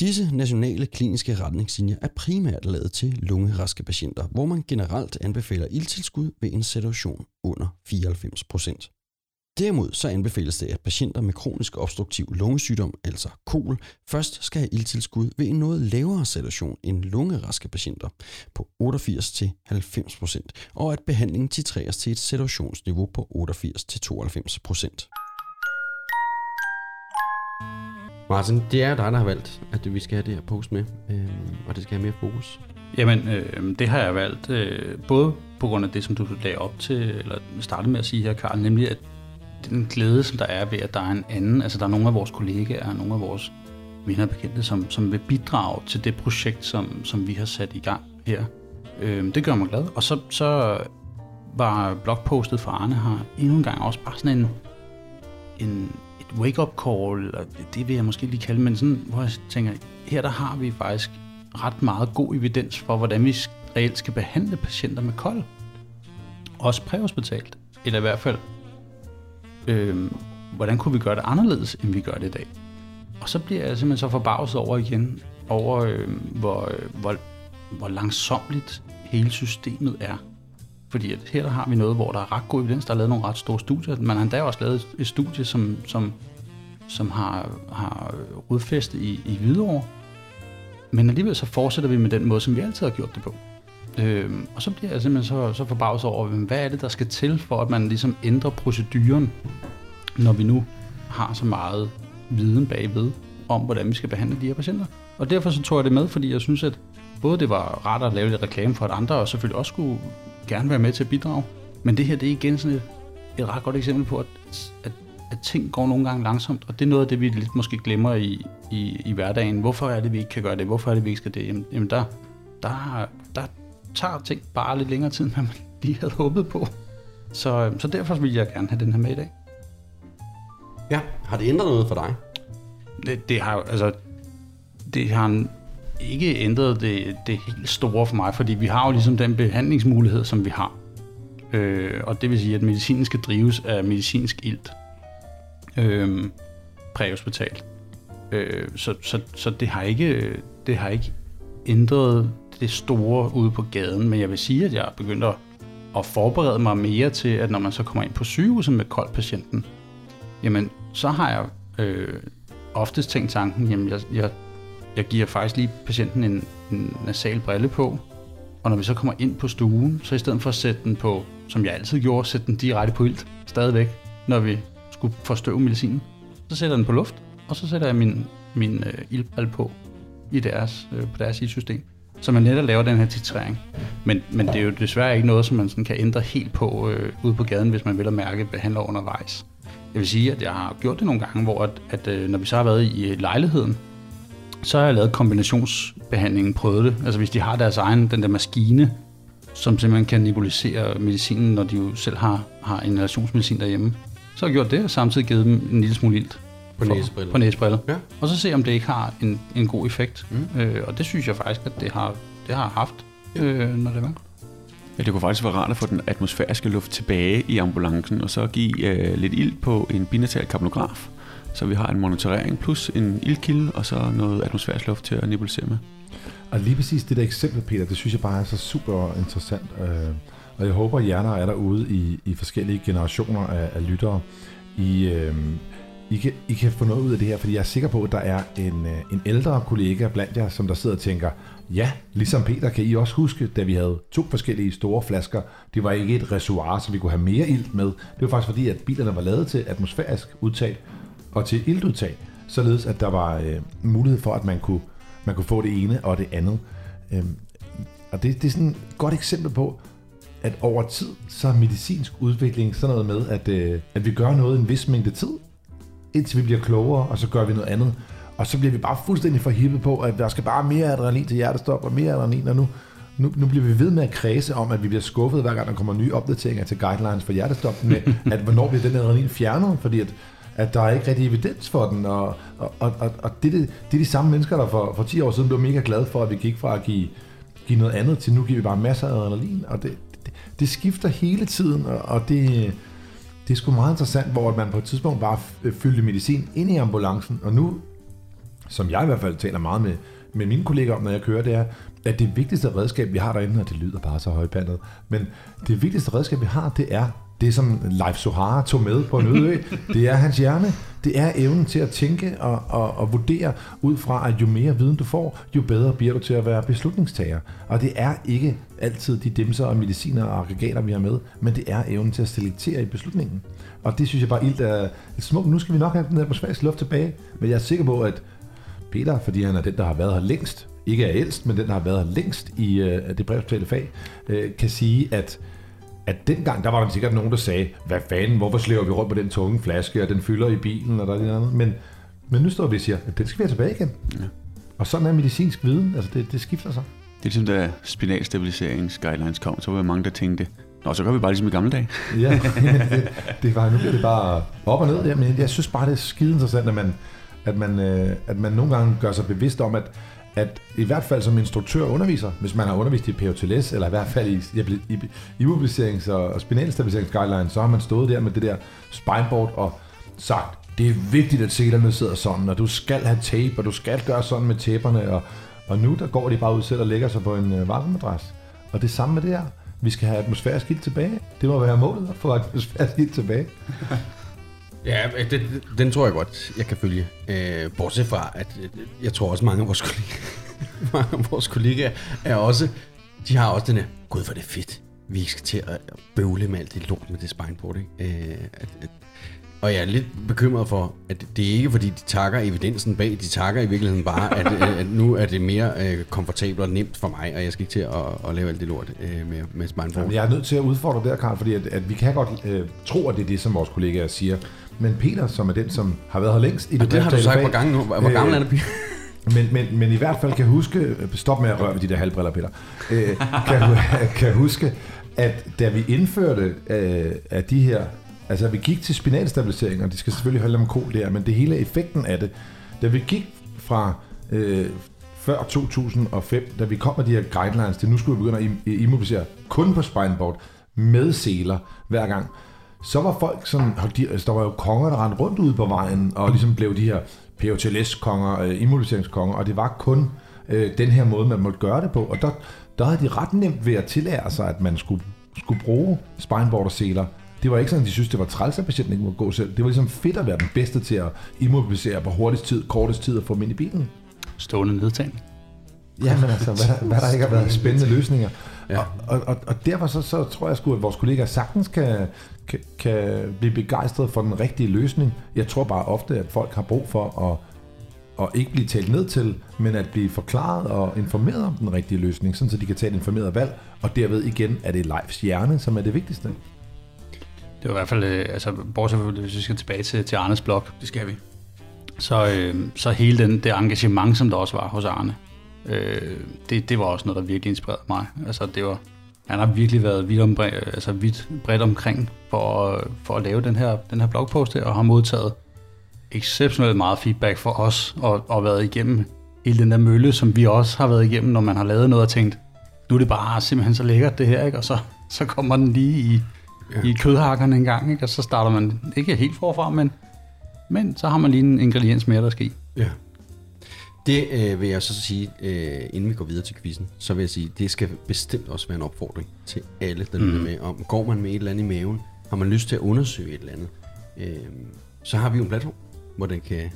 Disse nationale kliniske retningslinjer er primært lavet til lungeraske patienter, hvor man generelt anbefaler ildtilskud ved en saturation under 94 procent. Derimod så anbefales det, at patienter med kronisk obstruktiv lungesygdom, altså KOL, først skal have ildtilskud ved en noget lavere saturation end lungeraske patienter på 88-90%, og at behandlingen titreres til et saturationsniveau på 88-92%. Martin, det er dig, der har valgt, at vi skal have det her post med, øh, og det skal have mere fokus. Jamen, øh, det har jeg valgt, øh, både på grund af det, som du lagde op til, eller startede med at sige her, Karl, nemlig at den glæde, som der er ved, at der er en anden, altså der er nogle af vores kollegaer, nogle af vores venner og bekendte, som, som vil bidrage til det projekt, som, som vi har sat i gang her. Øh, det gør mig glad. Og så, så var blogpostet fra Arne her endnu en gang også bare sådan en, en et wake-up call, eller det vil jeg måske lige kalde, men sådan, hvor jeg tænker, her der har vi faktisk ret meget god evidens for, hvordan vi reelt skal behandle patienter med kold. Også præhospitalt, eller i hvert fald, øh, hvordan kunne vi gøre det anderledes, end vi gør det i dag. Og så bliver jeg simpelthen så forbavset over igen, over øh, hvor, øh, hvor, hvor langsomligt hele systemet er. Fordi at her der har vi noget, hvor der er ret god evidens. Der er lavet nogle ret store studier. Man har endda også lavet et studie, som, som, som har, har rodfæstet i, i Hvidovre. Men alligevel så fortsætter vi med den måde, som vi altid har gjort det på. Øhm, og så bliver jeg simpelthen så, så forbavset over, hvad er det, der skal til, for at man ligesom ændrer proceduren, når vi nu har så meget viden bagved om, hvordan vi skal behandle de her patienter. Og derfor så tog jeg det med, fordi jeg synes, at både det var rart at lave lidt reklame for, at andre og selvfølgelig også skulle gerne være med til at bidrage. Men det her, det er igen sådan et, et ret godt eksempel på, at, at, at ting går nogle gange langsomt, og det er noget af det, vi lidt måske glemmer i, i, i hverdagen. Hvorfor er det, vi ikke kan gøre det? Hvorfor er det, vi ikke skal det? Jamen, jamen der, der, der tager ting bare lidt længere tid, end man lige havde håbet på. Så, så derfor vil jeg gerne have den her med i dag. Ja, har det ændret noget for dig? Det, det har jo, altså, det har ikke ændret det, det helt store for mig, fordi vi har jo ligesom den behandlingsmulighed, som vi har. Øh, og det vil sige, at medicinen skal drives af medicinsk ilt. Øh, præhospitalt. Øh, så, så, så det har ikke, det har ikke ændret det store ude på gaden, men jeg vil sige, at jeg er begyndt at, at forberede mig mere til, at når man så kommer ind på sygehuset med koldpatienten, jamen så har jeg øh, oftest tænkt tanken, jamen jeg, jeg, jeg giver faktisk lige patienten en, en nasal brille på, og når vi så kommer ind på stuen, så i stedet for at sætte den på, som jeg altid gjorde, sætte den direkte på ilt, stadigvæk, når vi skulle forstøve medicinen, så sætter jeg den på luft, og så sætter jeg min, min øh, ildbrille på i deres, øh, på deres ildsystem. Så man netop laver den her titrering. Men, men det er jo desværre ikke noget, som man sådan kan ændre helt på øh, ude på gaden, hvis man vil at mærke behandler undervejs. jeg vil sige, at jeg har gjort det nogle gange, hvor at, at øh, når vi så har været i lejligheden, så har jeg lavet kombinationsbehandlingen, prøvet det. Altså hvis de har deres egen, den der maskine, som simpelthen kan nebulisere medicinen, når de jo selv har, har inhalationsmedicin derhjemme. Så har jeg gjort det, og samtidig givet dem en lille smule ilt. På næsebriller. På næsebriller. Ja. Og så se, om det ikke har en, en god effekt. Mm. Øh, og det synes jeg faktisk, at det har, det har haft, øh, når det var. Ja, det kunne faktisk være rart at få den atmosfæriske luft tilbage i ambulancen, og så give øh, lidt ild på en binatal karbonograf, så vi har en monitorering plus en ildkilde, og så noget atmosfærisk luft til at nebulisere med. Og lige præcis det der eksempel, Peter, det synes jeg bare er så super interessant. Øh, og jeg håber, at hjerner er derude i, i forskellige generationer af, af lyttere. I, øh, I, kan, I kan få noget ud af det her, fordi jeg er sikker på, at der er en, øh, en ældre kollega blandt jer, som der sidder og tænker, ja, ligesom Peter, kan I også huske, da vi havde to forskellige store flasker. Det var ikke et reservoir, så vi kunne have mere ilt med. Det var faktisk fordi, at bilerne var lavet til atmosfærisk udtag og til iltudtag, således at der var øh, mulighed for, at man kunne, man kunne få det ene og det andet. Øhm, og det, det er sådan et godt eksempel på, at over tid, så er medicinsk udvikling sådan noget med, at, øh, at vi gør noget en vis mængde tid, indtil vi bliver klogere, og så gør vi noget andet. Og så bliver vi bare fuldstændig forhippet på, at der skal bare mere adrenalin til hjertestop, og mere adrenalin, og nu, nu, nu bliver vi ved med at kredse om, at vi bliver skuffet, hver gang der kommer nye opdateringer til guidelines for hjertestop, med at hvornår bliver den adrenalin fjernet, fordi at, at der er ikke rigtig evidens for den, og, og, og, og, det, det, det er de samme mennesker, der for, for 10 år siden blev mega glade for, at vi gik fra at give, give noget andet til, nu giver vi bare masser af adrenalin, og det, det, det skifter hele tiden, og, og det, det er sgu meget interessant, hvor man på et tidspunkt bare øh, fyldte medicin ind i ambulancen, og nu, som jeg i hvert fald taler meget med, med mine kolleger om, når jeg kører, det er, at det vigtigste redskab, vi har derinde, og det lyder bare så højpandet, men det vigtigste redskab, vi har, det er det, som Leif Sohara tog med på en øde ø. Det er hans hjerne. Det er evnen til at tænke og, og, og vurdere ud fra, at jo mere viden du får, jo bedre bliver du til at være beslutningstager. Og det er ikke altid de dimser og mediciner og aggregater, vi har med, men det er evnen til at selektere i beslutningen. Og det synes jeg bare ilt er et smukt. Nu skal vi nok have den atmosfæriske luft tilbage, men jeg er sikker på, at Peter, fordi han er den, der har været her længst, ikke er ældst, men den, der har været her længst i øh, det brevstale fag, øh, kan sige, at at dengang, der var der sikkert nogen, der sagde, hvad fanden, hvorfor slæver vi rundt på den tunge flaske, og den fylder i bilen, og der er det andet. Men, men nu står vi og siger, at den skal vi have tilbage igen. Ja. Og sådan er medicinsk viden, altså det, det skifter sig. Det er ligesom, da spinalstabiliserings-guidelines kom, så var der mange, der tænkte, Nå, så gør vi bare ligesom i gamle dage. Ja, det, det var, nu bliver det bare op og ned. Ja, men jeg synes bare, det er skide interessant, at man, at man, øh, at man nogle gange gør sig bevidst om, at, at i hvert fald som instruktør og underviser, hvis man har undervist i POTLS, eller i hvert fald i, i, i immobiliserings- og, og spinalstabiliseringsguidelines, så har man stået der med det der spineboard og sagt, det er vigtigt, at selerne sidder sådan, og du skal have tape, og du skal gøre sådan med tæpperne, og, og nu der går de bare ud selv og lægger sig på en øh, varmemadras. Og det samme med det her. Vi skal have atmosfærisk ild tilbage. Det må være målet at få atmosfærisk ild tilbage. Ja, det, det, den tror jeg godt, jeg kan følge. Øh, bortset fra, at øh, jeg tror også mange af vores kollegaer, mange af vores kollegaer er også, de har også den her, gud hvor er det fedt, vi ikke skal til at bøvle med alt det lort med det spineboard, ikke? Øh, at, at, og jeg er lidt bekymret for, at det er ikke fordi, de takker evidensen bag, de takker i virkeligheden bare, at, øh, at, nu er det mere øh, komfortabelt og nemt for mig, og jeg skal ikke til at, at lave alt det lort øh, med, med spineboard. Jamen, jeg er nødt til at udfordre det der, Karl, fordi at, at vi kan godt øh, tro, at det er det, som vores kollegaer siger. Men Peter, som er den, som har været her længst i Og det har du sagt på gange nu. Hvor gammel er det, Pia? Men, men, men i hvert fald kan huske, stop med at røre ved de der halvbriller, Peter, øh, kan, kan huske, at da vi indførte øh, af de her, altså vi gik til spinalstabilisering, og det skal selvfølgelig holde om kol der, men det hele er effekten af det, da vi gik fra øh, før 2005, da vi kom med de her guidelines, til nu skulle vi begynde at im- immobilisere kun på spineboard, med seler hver gang, så var folk sådan, de, altså, der var jo konger, der rendte rundt ude på vejen, og ligesom blev de her POTLS-konger, øh, immuniseringskonger, og det var kun øh, den her måde, man måtte gøre det på. Og der, der havde de ret nemt ved at tillære sig, at man skulle, skulle bruge spineboard og seler. Det var ikke sådan, at de synes, det var træls, at patienten ikke måtte gå selv. Det var ligesom fedt at være den bedste til at immobilisere på hurtigst tid, kortest tid og få dem ind i bilen. Stående nedtagning. Ja, men altså, hvad, der- hvad der ikke har været spændende løsninger. Ja. Ja. Og, og, og derfor så, så tror jeg sgu, at vores kollegaer sagtens kan, kan, kan blive begejstret for den rigtige løsning. Jeg tror bare ofte, at folk har brug for at, at ikke blive talt ned til, men at blive forklaret og informeret om den rigtige løsning, sådan så de kan tage et informeret valg, og derved igen er det Leifs hjerne, som er det vigtigste. Det var i hvert fald, øh, altså, bortset fra, hvis vi skal tilbage til, til Arnes blog, Det skal vi. så, øh, så hele den, det engagement, som der også var hos Arne, øh, det, det var også noget, der virkelig inspirerede mig. Altså, det var, han har virkelig været vidt, ombre, altså vidt bredt omkring for, at- for at lave den her, den her blogpost her, og har modtaget exceptionelt meget feedback for os, og, og været igennem hele den der mølle, som vi også har været igennem, når man har lavet noget og tænkt, nu er det bare simpelthen så lækkert det her, ikke? og så, så kommer den lige i, ja. i kødhakkerne en gang, ikke? og så starter man ikke helt forfra, men, men så har man lige en ingrediens mere, der skal i. Ja. Det øh, vil jeg så sige, øh, inden vi går videre til quizzen, så vil jeg sige, det skal bestemt også være en opfordring til alle, der lytter med. Om går man med et eller andet i maven, har man lyst til at undersøge et eller andet, øh, så har vi jo en platform, hvor det kan,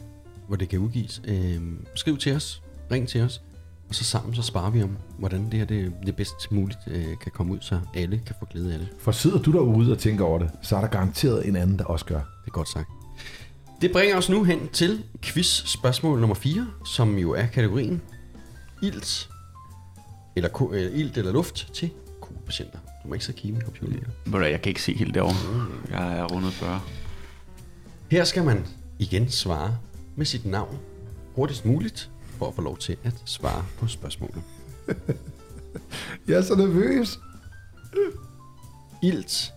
hvor det kan udgives. Øh, skriv til os, ring til os, og så sammen så sparer vi om, hvordan det her det, det bedst muligt øh, kan komme ud, så alle kan få glæde af det. For sidder du derude og tænker over det, så er der garanteret en anden, der også gør. Det er godt sagt. Det bringer os nu hen til quiz spørgsmål nummer 4, som jo er kategorien ilt eller, ko- øh, ilt eller luft til kolpatienter. Du må ikke så kigge med computeren. Ved Jeg kan ikke se helt derovre. Jeg er rundet 40. Her skal man igen svare med sit navn hurtigst muligt, for at få lov til at svare på spørgsmålet. Jeg er så nervøs. Ilt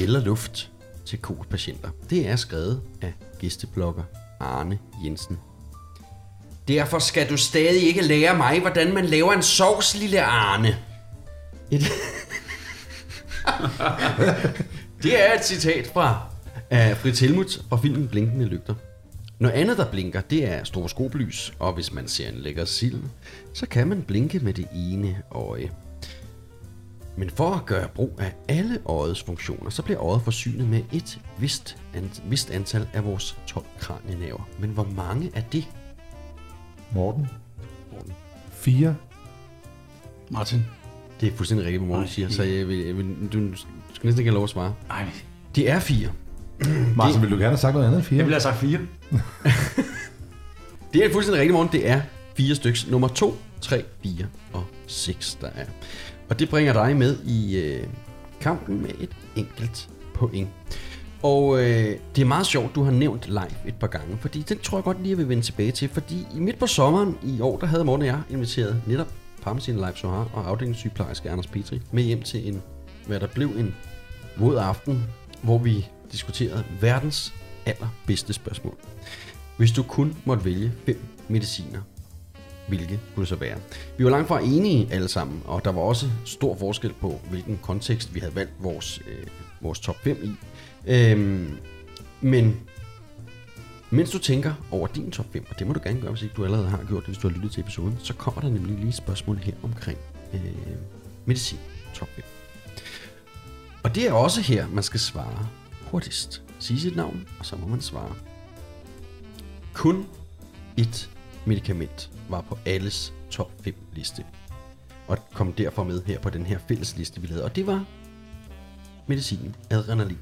eller luft til kolpatienter. Det er skrevet af gæsteblogger Arne Jensen. Derfor skal du stadig ikke lære mig, hvordan man laver en sovs, lille Arne. Et det er et citat fra af Fritz Helmut fra filmen Blinkende Lygter. Noget andet, der blinker, det er stroboskoplys, og hvis man ser en lækker sild, så kan man blinke med det ene øje. Men for at gøre brug af alle øjets funktioner, så bliver øjet forsynet med et vist, an, vist antal af vores 12 kranienerver. Men hvor mange er det? Morten. Fire. Martin? Det er fuldstændig rigtigt, hvad Morten Nej. siger, så jeg vil, jeg vil, du, skal næsten ikke have lov at svare. Nej, Det er fire. Martin, vil du gerne have sagt noget andet end fire? Jeg ville have sagt 4. Det er fuldstændig rigtigt, Morten. Det er fire stykker. Nummer 2, 3, 4 og 6, der er. Og det bringer dig med i øh, kampen med et enkelt point. Og øh, det er meget sjovt, du har nævnt live et par gange, fordi den tror jeg godt lige, jeg vil vende tilbage til. Fordi i midt på sommeren i år, der havde Morten og jeg inviteret netop Parmesan Live Sohar og afdelingssygeplejerske Anders Petri med hjem til en, hvad der blev en våd aften, hvor vi diskuterede verdens allerbedste spørgsmål. Hvis du kun måtte vælge fem mediciner, hvilke kunne det så være? Vi var langt fra enige alle sammen, og der var også stor forskel på, hvilken kontekst vi havde valgt vores, øh, vores top 5 i. Øhm, men mens du tænker over din top 5, og det må du gerne gøre, hvis ikke du allerede har gjort det, hvis du har lyttet til episoden, så kommer der nemlig lige et spørgsmål her omkring øh, medicin top 5. Og det er også her, man skal svare hurtigst. Sige sit navn, og så må man svare. Kun et medicament var på alles top 5 liste. Og kom derfor med her på den her fælles liste, vi lavede. Og det var medicinen adrenalin.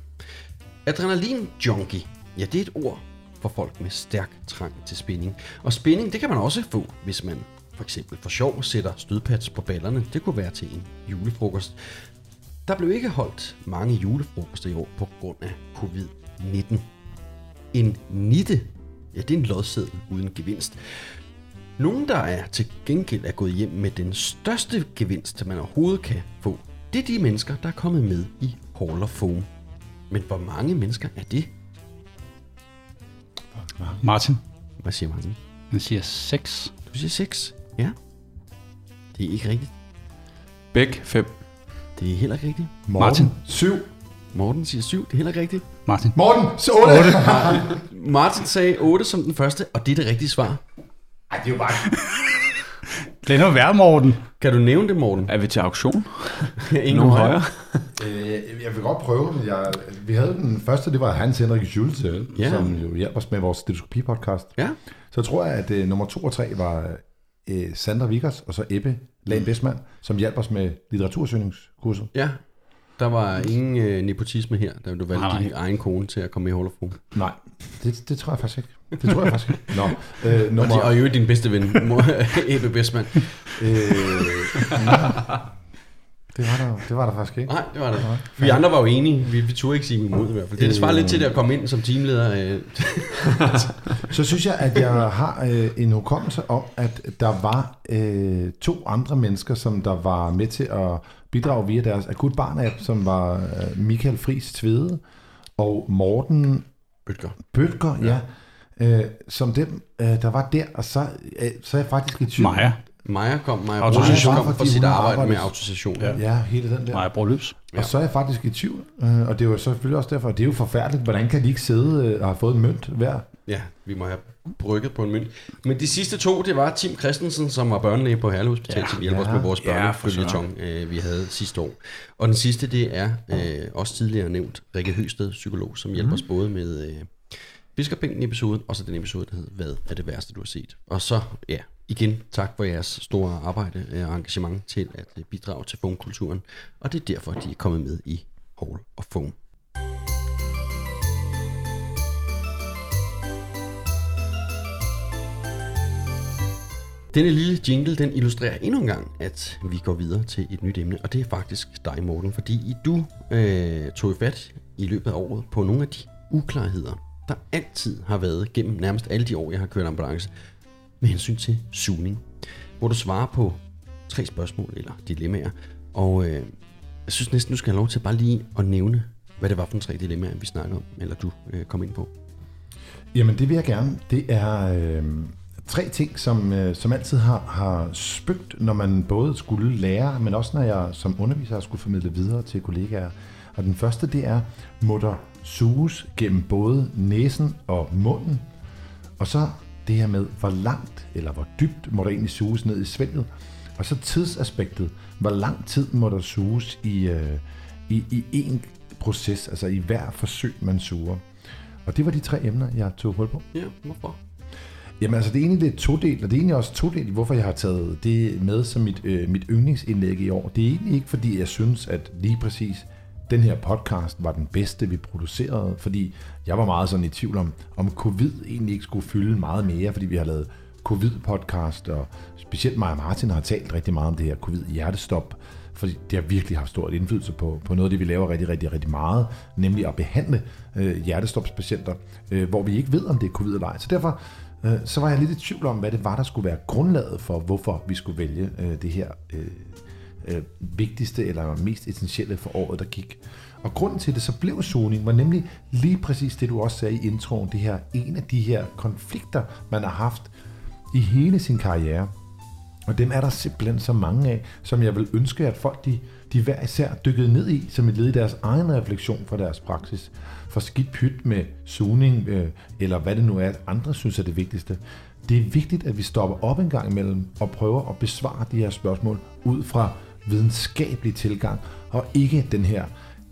Adrenalin junkie, ja det er et ord for folk med stærk trang til spænding. Og spænding, det kan man også få, hvis man for eksempel for sjov sætter stødpads på ballerne. Det kunne være til en julefrokost. Der blev ikke holdt mange julefrokoster i år på grund af covid-19. En nitte, ja det er en lodseddel uden gevinst. Nogen, der er til gengæld er gået hjem med den største gevinst, man overhovedet kan få, det er de mennesker, der er kommet med i Hall of Fame. Men hvor mange mennesker er det? Martin? Hvad siger Martin? Han siger 6. Du siger 6. Ja. Det er ikke rigtigt. Bæk 5. Det er heller ikke rigtigt. Morten. Martin. Syv. Morten siger 7. Det er heller ikke rigtigt. Martin? Morten, så otte. Martin sagde 8 som den første, og det er det rigtige svar. Ej, det er jo bare... Lad nu være, Morten. Kan du nævne det, Morten? Er vi til auktion? Ingen Nogle højere? Øh, jeg vil godt prøve, men jeg, vi havde den første, det var Hans Henrik Schulze, Ja. ja. som jo hjalp os med vores stetoskopi-podcast. Ja. Så tror jeg, at øh, nummer to og tre var øh, Sandra Vickers, og så Ebbe Lagen Westman, som hjalp os med litteratursøgningskurset. Ja. Der var ingen øh, nepotisme her, da du valgte Nej, nej. din egen kone til at komme med i Hall of Fame. Nej, det, det tror jeg faktisk ikke. Det tror jeg faktisk ikke. Nå, øh, Og, nummer, og øvrigt din bedste ven, mor- Ebbe Bestman. øh, Det var der, det var der faktisk ikke. Nej, det var det. Vi andre var jo enige. Vi, vi turde ikke sige imod i hvert fald. Det, det svarer lidt til det at komme ind som teamleder. Øh. Så synes jeg, at jeg har øh, en hukommelse om, at der var øh, to andre mennesker, som der var med til at bidrage via deres akut barn-app, som var øh, Michael Friis Tvede og Morten Bøtger. Bøtger, ja. Øh, som dem, øh, der var der, og så, øh, så er jeg faktisk i tvivl. Maja. Maja kom, Maja Autorisation. Kom for Fordi sit arbejde med autorisation. Ja. Ja, hele den der. Maja Broløbs. Ja. Og så er jeg faktisk i tvivl, øh, og det er jo selvfølgelig også derfor, at det er jo forfærdeligt, hvordan kan de ikke sidde øh, og have fået en mønt hver? Ja, vi må have brygget på en mønt. Men de sidste to, det var Tim Christensen, som var børnelæge på Herlev Hospital, ja, Ja. som hjælper os Ja. med vores Ja, for børnefølgetong, øh, vi havde sidste år. Og den sidste, det er øh, også tidligere nævnt Rikke Høsted, psykolog, som hjælper os både med øh, Fiskerbænken episoden, og så den episode, der hed, hvad er det værste, du har set? Og så, ja, igen, tak for jeres store arbejde øh, og engagement til at øh, bidrage til foamkulturen. Og det er derfor, de er kommet med i Hall of Foam. Denne lille jingle, den illustrerer endnu en gang, at vi går videre til et nyt emne, og det er faktisk dig, Morten, fordi du øh, tog fat i løbet af året på nogle af de uklarheder, der altid har været gennem nærmest alle de år, jeg har kørt ambulance, med hensyn til sugning, hvor du svarer på tre spørgsmål eller dilemmaer, og øh, jeg synes næsten, du skal have lov til bare lige at nævne, hvad det var for tre dilemmaer, vi snakkede om, eller du øh, kom ind på. Jamen det vil jeg gerne. Det er øh, tre ting, som, øh, som altid har, har spøgt, når man både skulle lære, men også når jeg som underviser skulle formidle videre til kollegaer. Og den første, det er, må der suges gennem både næsen og munden? Og så det her med, hvor langt eller hvor dybt må der egentlig suges ned i svælget? Og så tidsaspektet, hvor lang tid må der suges i, øh, i, i en proces, altså i hver forsøg, man suger. Og det var de tre emner, jeg tog hul på. Ja, hvorfor? Jamen altså, det er egentlig lidt todelt, og det er egentlig også todelt, hvorfor jeg har taget det med som mit, øh, mit yndlingsindlæg i år. Det er egentlig ikke, fordi jeg synes, at lige præcis den her podcast var den bedste, vi producerede, fordi jeg var meget sådan i tvivl om, om covid egentlig ikke skulle fylde meget mere, fordi vi har lavet covid-podcast, og specielt mig og Martin har talt rigtig meget om det her covid-hjertestop, fordi det har virkelig haft stor indflydelse på, på noget af det, vi laver rigtig, rigtig, rigtig meget, nemlig at behandle øh, hjertestopspatienter, øh, hvor vi ikke ved, om det er covid eller ej. Så derfor øh, så var jeg lidt i tvivl om, hvad det var, der skulle være grundlaget for, hvorfor vi skulle vælge øh, det her øh, øh, vigtigste eller mest essentielle for året, der gik. Og grunden til det så blev zoning, var nemlig lige præcis det, du også sagde i introen, det her en af de her konflikter, man har haft i hele sin karriere. Og dem er der simpelthen så mange af, som jeg vil ønske, at folk de, de hver især dykkede ned i, som et led i deres egen refleksion fra deres praksis. For skidt pyt med zoning, øh, eller hvad det nu er, andre synes er det vigtigste. Det er vigtigt, at vi stopper op en gang imellem og prøver at besvare de her spørgsmål ud fra videnskabelig tilgang, og ikke den her,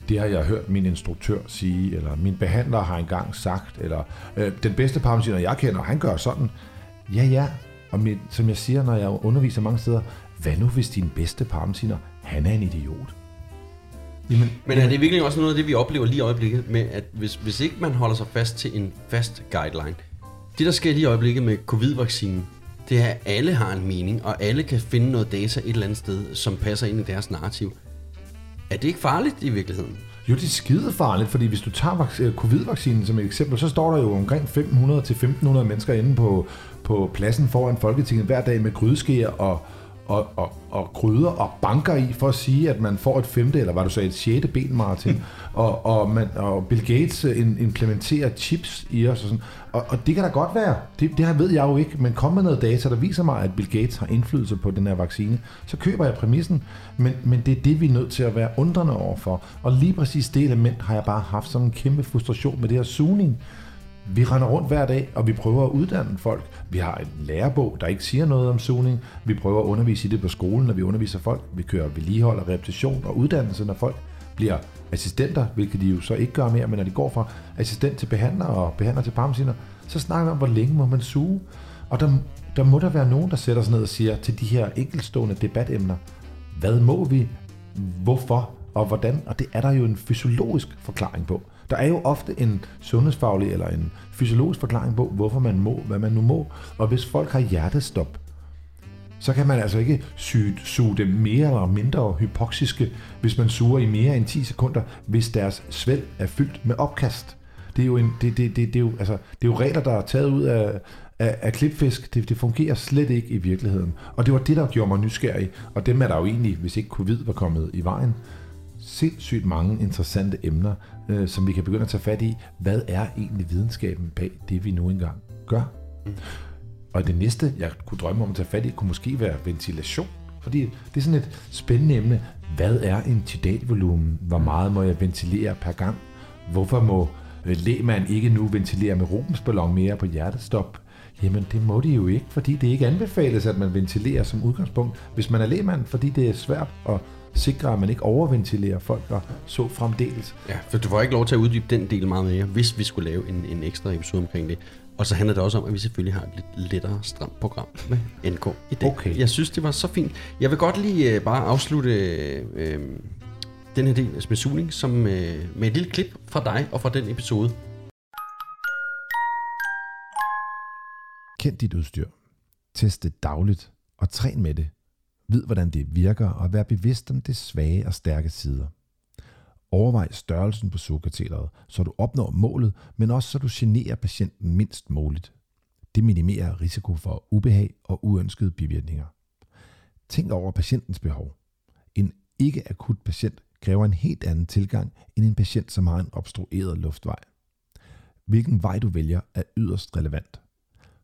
det har jeg hørt min instruktør sige, eller min behandler har engang sagt, eller øh, den bedste parmesiner, jeg kender, han gør sådan. Ja, ja, og mit, som jeg siger, når jeg underviser mange steder, hvad nu hvis din bedste parmesiner, han er en idiot? Jamen, Men er det virkelig også noget af det, vi oplever lige i øjeblikket, med at hvis, hvis ikke man holder sig fast til en fast guideline, det der sker lige i øjeblikket med covid-vaccinen, det er, at alle har en mening, og alle kan finde noget data et eller andet sted, som passer ind i deres narrativ. Er det ikke farligt i virkeligheden? Jo, det er skide farligt, fordi hvis du tager øh, covid-vaccinen som et eksempel, så står der jo omkring 500-1500 mennesker inde på, på pladsen foran Folketinget hver dag med grydeskeer og, og, og, og gryder og banker i for at sige, at man får et femte, eller hvad du sagde, et sjette ben, Martin. og, og, man, og Bill Gates øh, implementerer chips i os og sådan. Og, og det kan da godt være, det, det her ved jeg jo ikke, men kom med noget data, der viser mig, at Bill Gates har indflydelse på den her vaccine, så køber jeg præmissen. Men, men det er det, vi er nødt til at være undrende overfor. Og lige præcis det element har jeg bare haft sådan en kæmpe frustration med det her sugning. Vi render rundt hver dag, og vi prøver at uddanne folk. Vi har en lærebog, der ikke siger noget om sugning. Vi prøver at undervise i det på skolen, når vi underviser folk. Vi kører vedligehold og repetition og uddannelse, når folk bliver assistenter, hvilket de jo så ikke gør mere, men når de går fra assistent til behandler og behandler til parmesiner, så snakker vi om, hvor længe må man suge. Og der, der må der være nogen, der sætter sig ned og siger til de her enkeltstående debatemner, hvad må vi, hvorfor og hvordan, og det er der jo en fysiologisk forklaring på. Der er jo ofte en sundhedsfaglig eller en fysiologisk forklaring på, hvorfor man må, hvad man nu må. Og hvis folk har hjertestop, så kan man altså ikke suge, suge dem mere eller mindre hypoxiske, hvis man suger i mere end 10 sekunder, hvis deres svælg er fyldt med opkast. Det er jo, en, det, det, det, det er jo, altså, det er jo regler, der er taget ud af, af, af klipfisk. Det, det fungerer slet ikke i virkeligheden. Og det var det, der gjorde mig nysgerrig. Og dem er der jo egentlig, hvis ikke covid var kommet i vejen, sindssygt mange interessante emner, øh, som vi kan begynde at tage fat i. Hvad er egentlig videnskaben bag det, vi nu engang gør? Mm. Og det næste, jeg kunne drømme om at tage fat i, kunne måske være ventilation. Fordi det er sådan et spændende emne. Hvad er en tidatvolumen? Hvor meget må jeg ventilere per gang? Hvorfor må øh, lægmand ikke nu ventilere med Rubens ballon mere på hjertestop? Jamen det må de jo ikke, fordi det ikke anbefales, at man ventilerer som udgangspunkt, hvis man er lægmand, fordi det er svært at sikre, at man ikke overventilerer folk og så fremdeles. Ja, for du får ikke lov til at uddybe den del meget mere, hvis vi skulle lave en, en ekstra episode omkring det. Og så handler det også om, at vi selvfølgelig har et lidt lettere, stramt program med NK i dag. Okay. Jeg synes, det var så fint. Jeg vil godt lige øh, bare afslutte øh, den her del af smidsugning som, øh, med et lille klip fra dig og fra den episode. Kend dit udstyr. Test det dagligt og træn med det. Vid, hvordan det virker og vær bevidst om det svage og stærke sider. Overvej størrelsen på sugekatheteret, så du opnår målet, men også så du generer patienten mindst muligt. Det minimerer risiko for ubehag og uønskede bivirkninger. Tænk over patientens behov. En ikke-akut patient kræver en helt anden tilgang end en patient, som har en obstrueret luftvej. Hvilken vej du vælger er yderst relevant.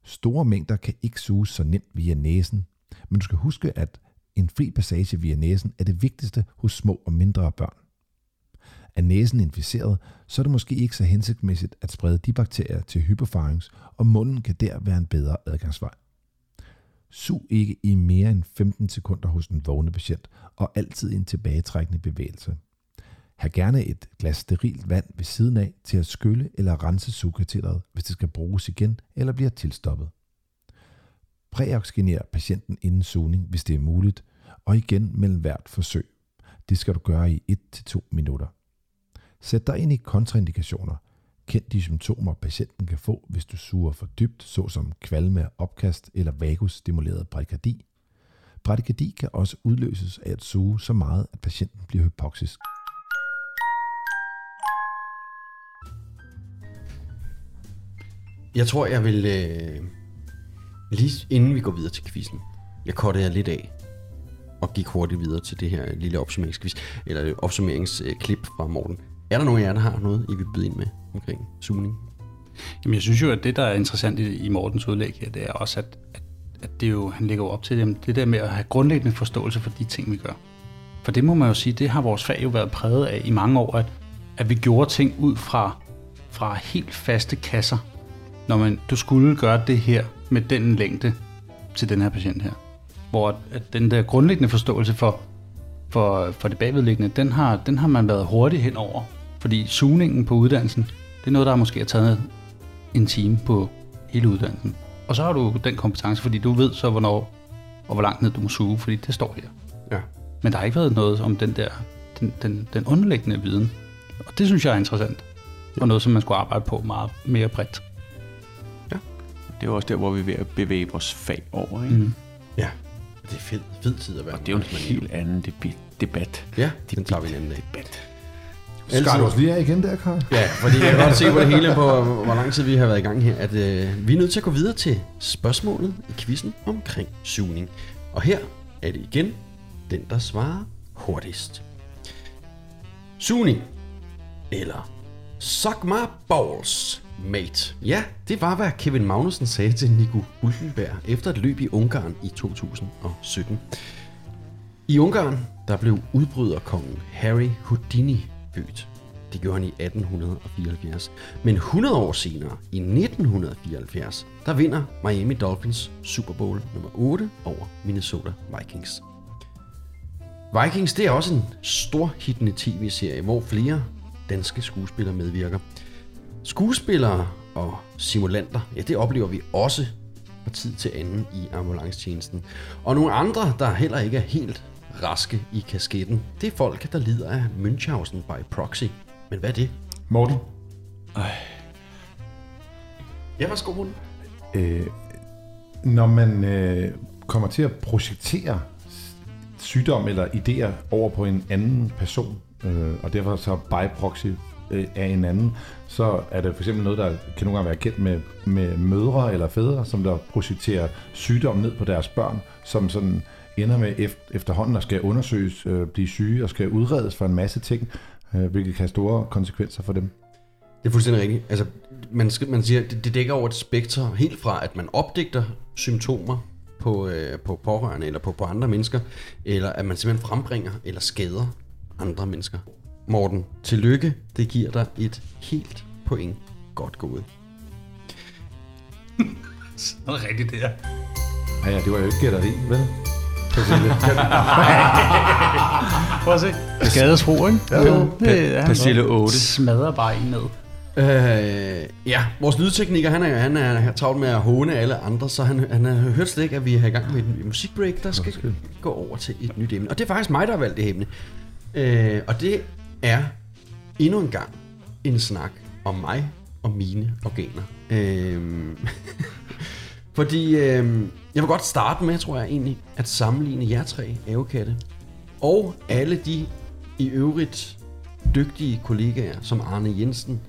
Store mængder kan ikke suges så nemt via næsen, men du skal huske, at en fri passage via næsen er det vigtigste hos små og mindre børn. Er næsen inficeret, så er det måske ikke så hensigtsmæssigt at sprede de bakterier til hypofarynx, og munden kan der være en bedre adgangsvej. Sug ikke i mere end 15 sekunder hos en vågne patient, og altid en tilbagetrækkende bevægelse. Hav gerne et glas sterilt vand ved siden af til at skylle eller rense sugekatheteret, hvis det skal bruges igen eller bliver tilstoppet. Præoxygener patienten inden sugning, hvis det er muligt, og igen mellem hvert forsøg. Det skal du gøre i 1-2 minutter. Sæt dig ind i kontraindikationer. Kend de symptomer, patienten kan få, hvis du suger for dybt, såsom kvalme, opkast eller vagusstimuleret bradykardi. Bradykardi kan også udløses af at suge så meget, at patienten bliver hypoxisk. Jeg tror, jeg vil... Øh, lige inden vi går videre til quizzen, jeg kortede jer lidt af og gik hurtigt videre til det her lille opsummeringsquiz, eller opsummeringsklip fra Morten. Er der nogen af jer, der har noget, I vil byde ind med omkring zooming? Jamen, jeg synes jo, at det, der er interessant i, i Mortens udlæg her, det er også, at, at, at det jo, han lægger jo op til jamen, det der med at have grundlæggende forståelse for de ting, vi gør. For det må man jo sige, det har vores fag jo været præget af i mange år, at, at vi gjorde ting ud fra, fra helt faste kasser. Når man, du skulle gøre det her med den længde til den her patient her. Hvor at, den der grundlæggende forståelse for, for, for det bagvedliggende, den har, den har man været hurtigt hen over. Fordi sugningen på uddannelsen, det er noget, der måske har taget en time på hele uddannelsen. Og så har du den kompetence, fordi du ved så, hvornår og hvor langt ned du må suge, fordi det står her. Ja. Men der har ikke været noget om den der, den, den, den underliggende viden. Og det synes jeg er interessant. Og noget, som man skulle arbejde på meget mere bredt. Det er jo også der, hvor vi er ved at bevæge vores fag over. Ikke? Mm. Ja. Det er fed, fed tid at være. Og det er jo en helt anden debi- debat. Ja, den tager vi en anden dag. debat. Skar du os lige af igen der, Karl? Ja, fordi jeg kan godt se på det hele, på hvor lang tid vi har været i gang her, at øh, vi er nødt til at gå videre til spørgsmålet i quizzen omkring sugning. Og her er det igen den, der svarer hurtigst. Sugning. Eller suck my balls, mate. Ja, det var, hvad Kevin Magnussen sagde til Nico Hulkenberg efter et løb i Ungarn i 2017. I Ungarn, der blev udbryderkongen Harry Houdini født. Det gjorde han i 1874. Men 100 år senere, i 1974, der vinder Miami Dolphins Super Bowl nummer 8 over Minnesota Vikings. Vikings, det er også en stor hittende tv-serie, hvor flere danske skuespillere medvirker. Skuespillere og simulanter, ja, det oplever vi også fra tid til anden i ambulancetjenesten. Og nogle andre, der heller ikke er helt raske i kasketten, det er folk, der lider af Münchhausen by proxy. Men hvad er det? Morten? Ja, værsgo, Morten. Øh, når man øh, kommer til at projektere sygdom eller idéer over på en anden person, øh, og derfor så by proxy øh, af en anden, så er det for eksempel noget, der kan nogle gange være kendt med, med mødre eller fædre, som der projekterer sygdom ned på deres børn, som sådan ender med efterhånden at skal undersøges, øh, blive syge og skal udredes for en masse ting, øh, hvilket kan have store konsekvenser for dem. Det er fuldstændig rigtigt. Altså, man, skal, man siger, det, det dækker over et spektrum helt fra, at man opdigter symptomer på, øh, på pårørende eller på, på andre mennesker, eller at man simpelthen frembringer eller skader andre mennesker. Morten, tillykke. Det giver dig et helt point. Godt gået. Så er det rigtigt det her. Ja, ja, det var jo ikke gætteri, vel? Prøv at se. Skadesro, ikke? Ja, jo. det er Persille 8. Han smadrer bare en ned. Øh, ja, vores lydtekniker, han er, han er travlt med at håne alle andre, så han, han har hørt slet ikke, at vi er i gang med et musikbreak, der skal gå over til et nyt emne. Og det er faktisk mig, der har valgt det emne. Øh, og det er endnu en gang en snak om mig og mine organer. Øh, fordi øh, jeg vil godt starte med, tror jeg egentlig, at sammenligne jer tre avokatte og alle de i øvrigt dygtige kollegaer, som Arne Jensen,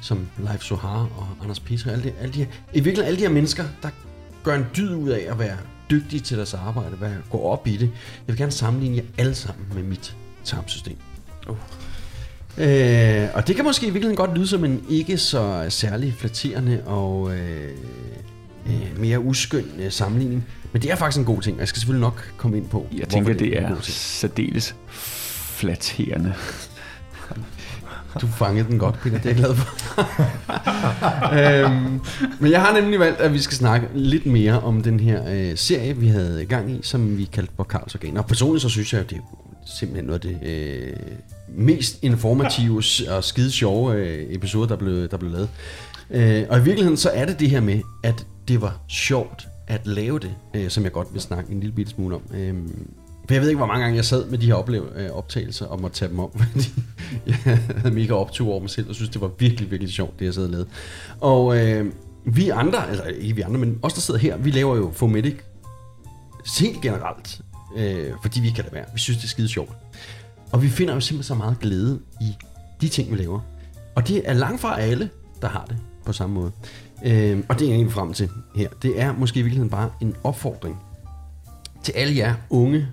som Leif Sohar og Anders Petri, alle de, alle de her, i virkeligheden alle de her mennesker, der gør en dyd ud af at være dygtige til deres arbejde, være, gå op i det. Jeg vil gerne sammenligne jer alle sammen med mit tarmsystem. Uh. Øh, og det kan måske i virkeligheden godt lyde som en ikke så særlig flatterende og øh, øh, mere uskøn øh, sammenligning, men det er faktisk en god ting, og jeg skal selvfølgelig nok komme ind på, Jeg tænker, det en er ting. særdeles flatterende. Du fangede den godt, Peter. Det er jeg glad for. øhm, men jeg har nemlig valgt, at vi skal snakke lidt mere om den her øh, serie, vi havde gang i, som vi kaldte for Karls Organer. Og personligt så synes jeg, at det er simpelthen noget af det øh, mest informative og skide sjove øh, episode, der blev, der blev lavet. Øh, og i virkeligheden så er det det her med, at det var sjovt at lave det, øh, som jeg godt vil snakke en lille bitte smule om. Øh, for jeg ved ikke, hvor mange gange jeg sad med de her oplev, øh, optagelser og måtte tage dem om, fordi jeg havde mega optur over mig selv, og synes, det var virkelig, virkelig sjovt, det jeg sad og lavede. Og øh, vi andre, altså ikke vi andre, men os, der sidder her, vi laver jo Fometic helt generelt, øh, fordi vi kan det være. Vi synes, det er skide sjovt. Og vi finder jo simpelthen så meget glæde i de ting, vi laver. Og det er langt fra alle, der har det på samme måde. Øh, og det er jeg egentlig frem til her. Det er måske i virkeligheden bare en opfordring til alle jer unge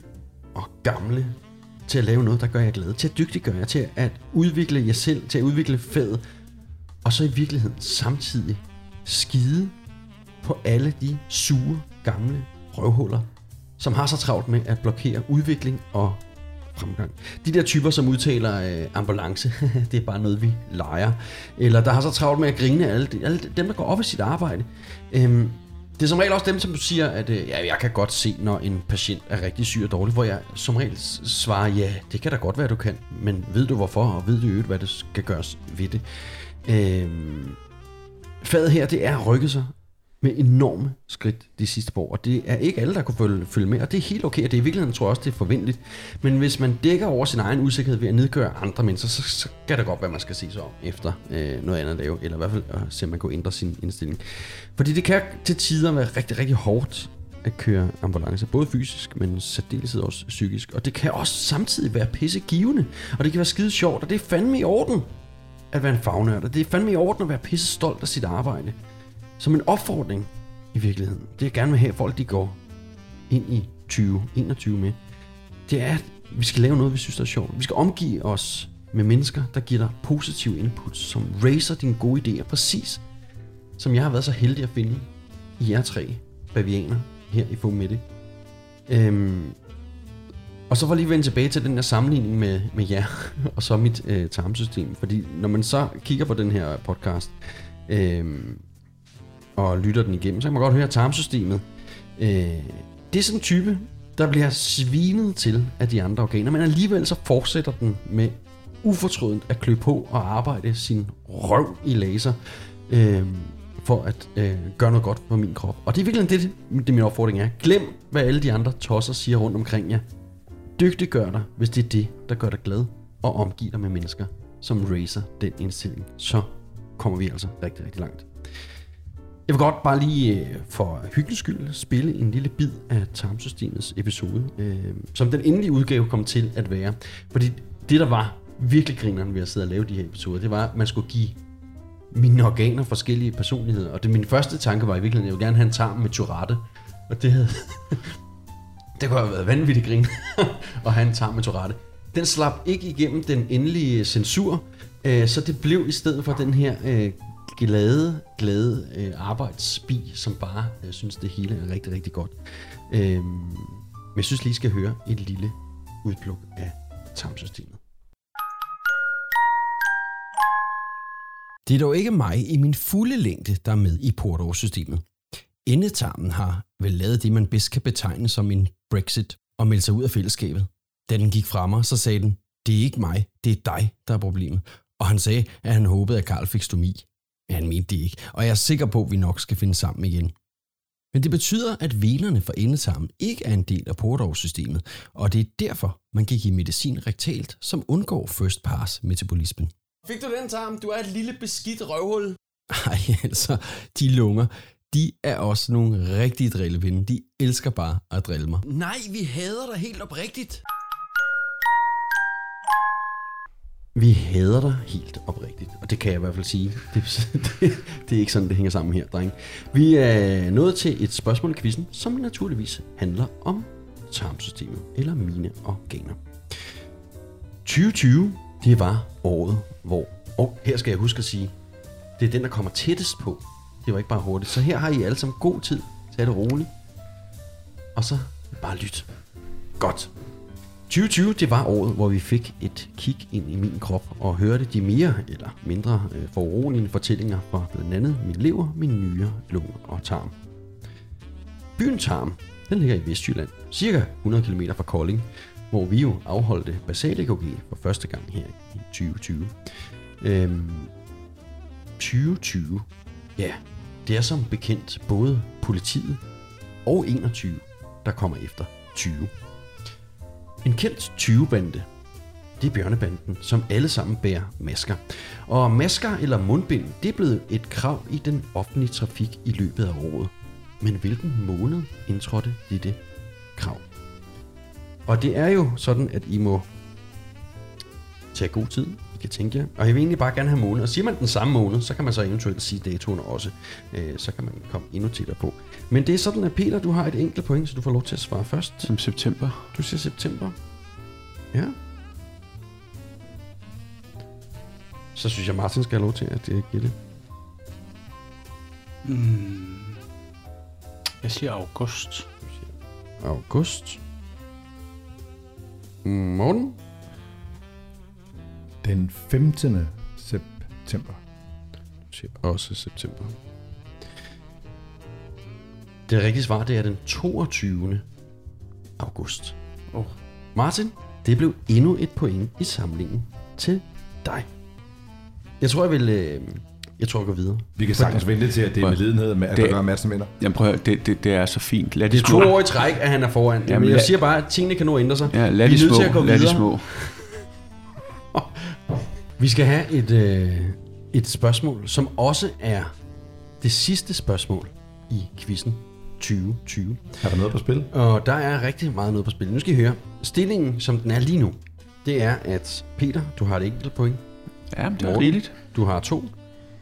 og gamle til at lave noget, der gør jer glade, til at dygtiggøre jer, til at udvikle jer selv, til at udvikle faget, og så i virkeligheden samtidig skide på alle de sure, gamle røvhuller, som har så travlt med at blokere udvikling og fremgang. De der typer, som udtaler øh, ambulance, det er bare noget, vi leger. Eller der har så travlt med at grine alle, de- alle dem, der går op i sit arbejde. Øhm, det er som regel også dem, som siger, at øh, ja, jeg kan godt se, når en patient er rigtig syg og dårlig, hvor jeg som regel svarer, ja, det kan da godt være, du kan, men ved du hvorfor, og ved du øvrigt, hvad det skal gøres ved det? Øhm, faget her, det er at rykke sig med enorme skridt de sidste par år, og det er ikke alle, der kunne følge, følge med, og det er helt okay, og det er i virkeligheden, tror jeg også, det er forventeligt. Men hvis man dækker over sin egen usikkerhed ved at nedgøre andre mennesker, så, så kan det godt være, man skal se sig om efter øh, noget andet at lave, eller i hvert fald at se, om man kunne ændre sin indstilling. Fordi det kan til tider være rigtig, rigtig hårdt at køre ambulance, både fysisk, men særdeleshed også psykisk. Og det kan også samtidig være pissegivende, og det kan være skide sjovt, og det er fandme i orden at være en fagnørd, og det er fandme i orden at være pisse stolt af sit arbejde. Som en opfordring i virkeligheden, det jeg gerne vil have, at folk de går ind i 2021 med, det er, at vi skal lave noget, vi synes der er sjovt. Vi skal omgive os med mennesker, der giver dig positive inputs, som raiser dine gode idéer, præcis som jeg har været så heldig at finde i jer tre bavianer her i Fometic. Øhm, og så var lige vende tilbage til den der sammenligning med, med jer og så mit øh, tarmsystem. Fordi når man så kigger på den her podcast øh, og lytter den igennem, så kan man godt høre, tarmsystemet, øh, det er sådan en type, der bliver svinet til af de andre organer, men alligevel så fortsætter den med ufortrødent at klø på og arbejde sin røv i laser, øh, for at øh, gøre noget godt for min krop. Og det er virkelig det, det, det min opfordring er. Glem, hvad alle de andre tosser siger rundt omkring jer. Dygtiggør dig, hvis det er det, der gør dig glad, og omgiv dig med mennesker, som racer den indstilling. Så kommer vi altså rigtig, rigtig langt. Jeg vil godt bare lige øh, for hyggens skyld spille en lille bid af tarmsystemets episode, øh, som den endelige udgave kom til at være. Fordi det, der var virkelig grineren ved at sidde og lave de her episoder, det var, at man skulle give mine organer forskellige personligheder. Og det min første tanke var i virkeligheden, at jeg ville gerne have en tarm med Tourette. Og det havde... det kunne have været vanvittigt grin at have en tarm med Tourette. Den slap ikke igennem den endelige censur, øh, så det blev i stedet for den her øh, glade, glade øh, arbejdsbi, som bare øh, synes, det hele er rigtig, rigtig godt. Øh, men jeg synes lige, skal høre et lille udpluk af tarmsystemet. Det er dog ikke mig i min fulde længde, der er med i portårssystemet. Endetarmen har vel lavet det, man bedst kan betegne som en Brexit og melde sig ud af fællesskabet. Da den gik fra mig, så sagde den, det er ikke mig, det er dig, der er problemet. Og han sagde, at han håbede, at Karl fik stomi. Men han mente det ikke, og jeg er sikker på, at vi nok skal finde sammen igen. Men det betyder, at venerne for endetarmen ikke er en del af Porto-systemet, og det er derfor, man kan give medicin rektalt, som undgår first pass metabolismen. Fik du den, Tarm? Du er et lille beskidt røvhul. Ej, altså, de lunger, de er også nogle rigtige drillevinde. De elsker bare at drille mig. Nej, vi hader dig helt oprigtigt. Vi hader dig helt oprigtigt, og det kan jeg i hvert fald sige. Det, det, det er ikke sådan, det hænger sammen her, dreng. Vi er nået til et spørgsmål i quizzen, som naturligvis handler om tarmsystemet, eller mine organer. 2020, det var året, hvor... Og her skal jeg huske at sige, det er den, der kommer tættest på. Det var ikke bare hurtigt. Så her har I alle sammen god tid. Tag det roligt. Og så bare lyt. Godt. 2020, det var året, hvor vi fik et kig ind i min krop og hørte de mere eller mindre øh, foruroligende fortællinger fra blandt andet min lever, min nyre, lunger og tarm. Byen Tarm, den ligger i Vestjylland, cirka 100 km fra Kolding, hvor vi jo afholdte basal for første gang her i 2020. Øhm, 2020, ja, det er som bekendt både politiet og 21, der kommer efter 20. En kendt 20-bande, det er bjørnebanden, som alle sammen bærer masker. Og masker eller mundbind, det er blevet et krav i den offentlige trafik i løbet af året. Men hvilken måned indtrådte dette krav? Og det er jo sådan, at I må tage god tid. Kan tænke jer. Og jeg vil egentlig bare gerne have måned. Og siger man den samme måned, så kan man så eventuelt sige datoen også. Øh, så kan man komme endnu tættere på. Men det er sådan, at Peter, du har et enkelt point, så du får lov til at svare først. Som september. Du siger september. Ja. Så synes jeg, Martin skal have lov til at det gætte. Mm. Jeg siger august. August. Morgen. Den 15. september. Også september. Det rigtige svar, det er den 22. august. Oh. Martin, det blev endnu et point i samlingen til dig. Jeg tror, jeg vil... Øh, jeg tror, jeg går videre. Vi kan sagtens vente til, at det er med lidenhed, med, at Det- der gør Madsen vinder. Jamen prøv at høre, det, det, det er så fint. Lad Det de er to år i træk, at han er foran. Jamen, Jamen, jeg lad- siger bare, at tingene kan at ændre sig. Ja, lad Vi de er nødt til at gå Lad de videre. små. Vi skal have et, øh, et spørgsmål, som også er det sidste spørgsmål i quizzen 2020. Er der noget på spil? Og der er rigtig meget noget på spil. Nu skal I høre. Stillingen, som den er lige nu, det er, at Peter, du har et enkelt point. Ja, men det er rigeligt. Du har to.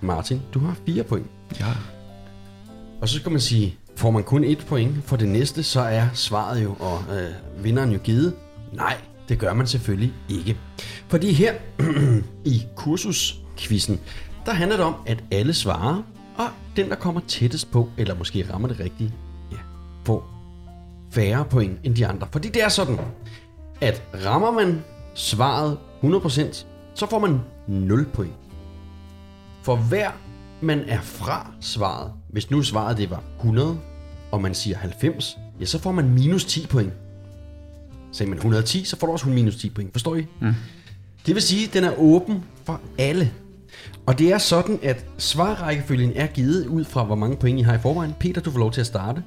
Martin, du har fire point. Ja. Og så skal man sige, får man kun et point for det næste, så er svaret jo, og øh, vinderen jo givet. Nej, det gør man selvfølgelig ikke. Fordi her i kursuskvissen, der handler det om, at alle svarer, og den, der kommer tættest på, eller måske rammer det rigtige, ja, får færre point end de andre. Fordi det er sådan, at rammer man svaret 100%, så får man 0 point. For hver man er fra svaret, hvis nu svaret det var 100, og man siger 90, ja, så får man minus 10 point. Sagde man 110, så får du også minus 10 point. Forstår I? Mm. Det vil sige, at den er åben for alle. Og det er sådan, at svarrækkefølgen er givet ud fra, hvor mange point I har i forvejen. Peter, du får lov til at starte,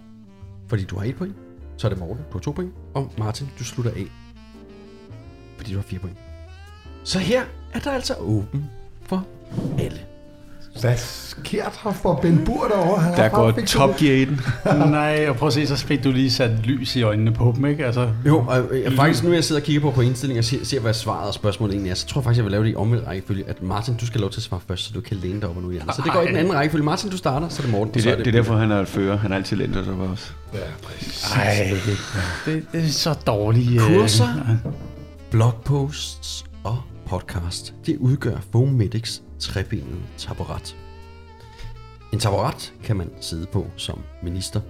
fordi du har et point. Så er det Morten, du har to point. Og Martin, du slutter af, fordi du har fire point. Så her er der altså åben for alle. Hvad sker der for Ben Bur derovre? Han Der har går Top Gear i den. Nej, og prøv at se, så fik du lige sat lys i øjnene på dem, ikke? Altså, Jo, og øh, faktisk nu jeg sidder og kigger på på indstillingen og ser, ser, hvad svaret og spørgsmålet egentlig er, så tror jeg faktisk, jeg vil lave det i omvendt rækkefølge, at Martin, du skal lov til at svare først, så du kan læne dig op og nu igen. Så det går i den anden rækkefølge. Martin, du starter, så er det Morten. Det så er, der, det er derfor, han er et fører. Han er altid lændt sig for os. Ja, præcis. Ej, det, det er så dårligt. øh, Kurser, blogposts og podcast, det udgør Fomedics trebenet taburet. En taburet kan man sidde på som minister.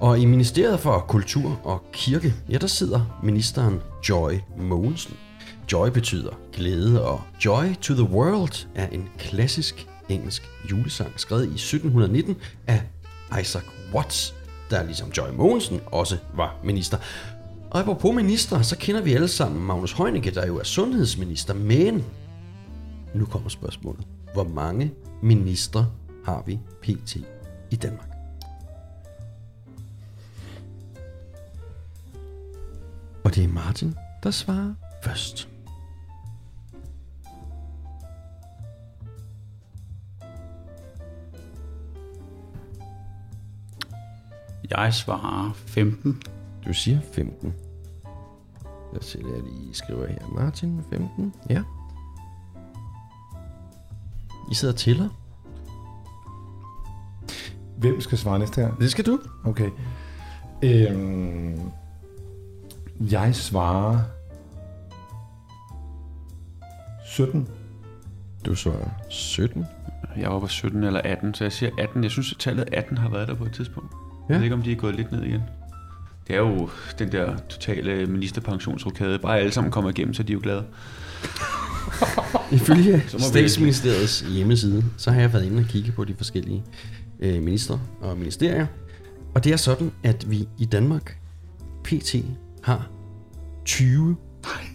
Og i Ministeriet for Kultur og Kirke, ja, der sidder ministeren Joy Mogensen. Joy betyder glæde, og Joy to the World er en klassisk engelsk julesang, skrevet i 1719 af Isaac Watts, der ligesom Joy Mogensen også var minister. Og apropos minister, så kender vi alle sammen Magnus Heunicke, der jo er sundhedsminister, men nu kommer spørgsmålet. Hvor mange ministre har vi pt. i Danmark? Og det er Martin, der svarer først. Jeg svarer 15. Du siger 15. Lad os se, hvad jeg lige skriver her. Martin, 15. Ja. I sidder og tæller. Hvem skal svare næste her? Det skal du. Okay. Øhm, jeg svarer 17. Du svarer 17. Jeg var på 17 eller 18, så jeg siger 18. Jeg synes, at tallet 18 har været der på et tidspunkt. Ja. Ja. Jeg ved ikke, om de er gået lidt ned igen. Det er jo den der totale ministerpensionsrokade. Bare alle sammen kommer igennem, så de er jo glade. Ifølge statsministeriets hjemmeside, så har jeg været inde og kigge på de forskellige øh, ministre og ministerier. Og det er sådan, at vi i Danmark pt. har 20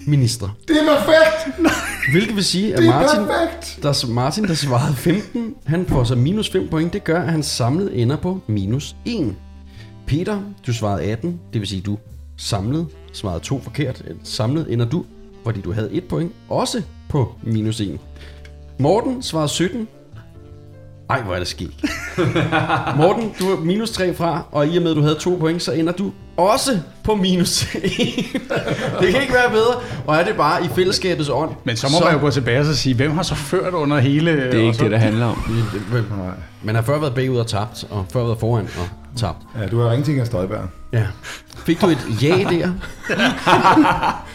ministre. Det er perfekt! Hvilket vil sige, at Det Martin, perfekt! der, Martin, der svarede 15, han får så minus 5 point. Det gør, at han samlet ender på minus 1. Peter, du svarede 18, det vil sige, du samlet svarede to forkert. Samlet ender du, fordi du havde et point, også på minus 1. Morten svarede 17. Ej, hvor er det skægt. Morten, du er minus 3 fra, og i og med, at du havde to point, så ender du også på minus 1. det kan ikke være bedre, og er det bare i fællesskabets ånd. Men så må man jo gå tilbage og så sige, hvem har så ført under hele... Det er ikke det, der handler om. Man har før været bagud og tabt, og før været foran og tabt. Ja, du har ringet til Inger Støjberg. Ja. Fik du et ja der?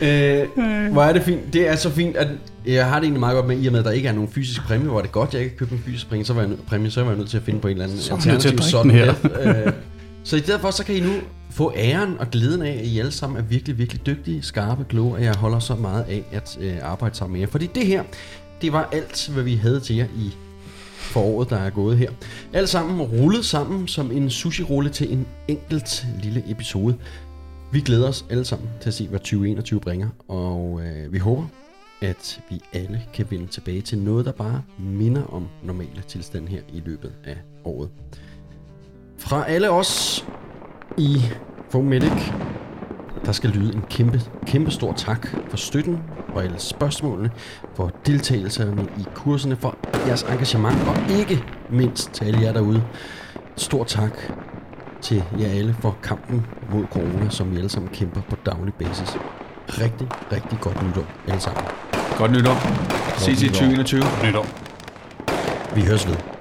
øh, hvor er det fint. Det er så fint, at jeg har det egentlig meget godt med, i og med, at der ikke er nogen fysisk præmie, hvor det er godt, jeg ikke kan købe en fysisk præmie, så var jeg, nød, præmie, så var jeg nødt til at finde på en eller anden Så er drikke den her. øh, så i stedet for, så kan I nu få æren og glæden af, at I alle sammen er virkelig, virkelig dygtige, skarpe, kloge, og jeg holder så meget af at øh, arbejde sammen med jer. Fordi det her, det var alt, hvad vi havde til jer i foråret, der er gået her. Alt sammen rullet sammen som en sushi-rulle til en enkelt lille episode. Vi glæder os alle sammen til at se, hvad 2021 bringer, og øh, vi håber, at vi alle kan vende tilbage til noget, der bare minder om normale tilstand her i løbet af året. Fra alle os i Fomedic, der skal lyde en kæmpe, kæmpe stor tak for støtten, for alle spørgsmålene, for deltagelserne i kurserne, for jeres engagement, og ikke mindst til alle jer derude. Stor tak til jer alle for kampen mod corona, som vi alle sammen kæmper på daglig basis. Rigtig, rigtig godt nytår alle sammen. Godt nytår. Ses i nytår. 2021. Nytår. Vi høres ved.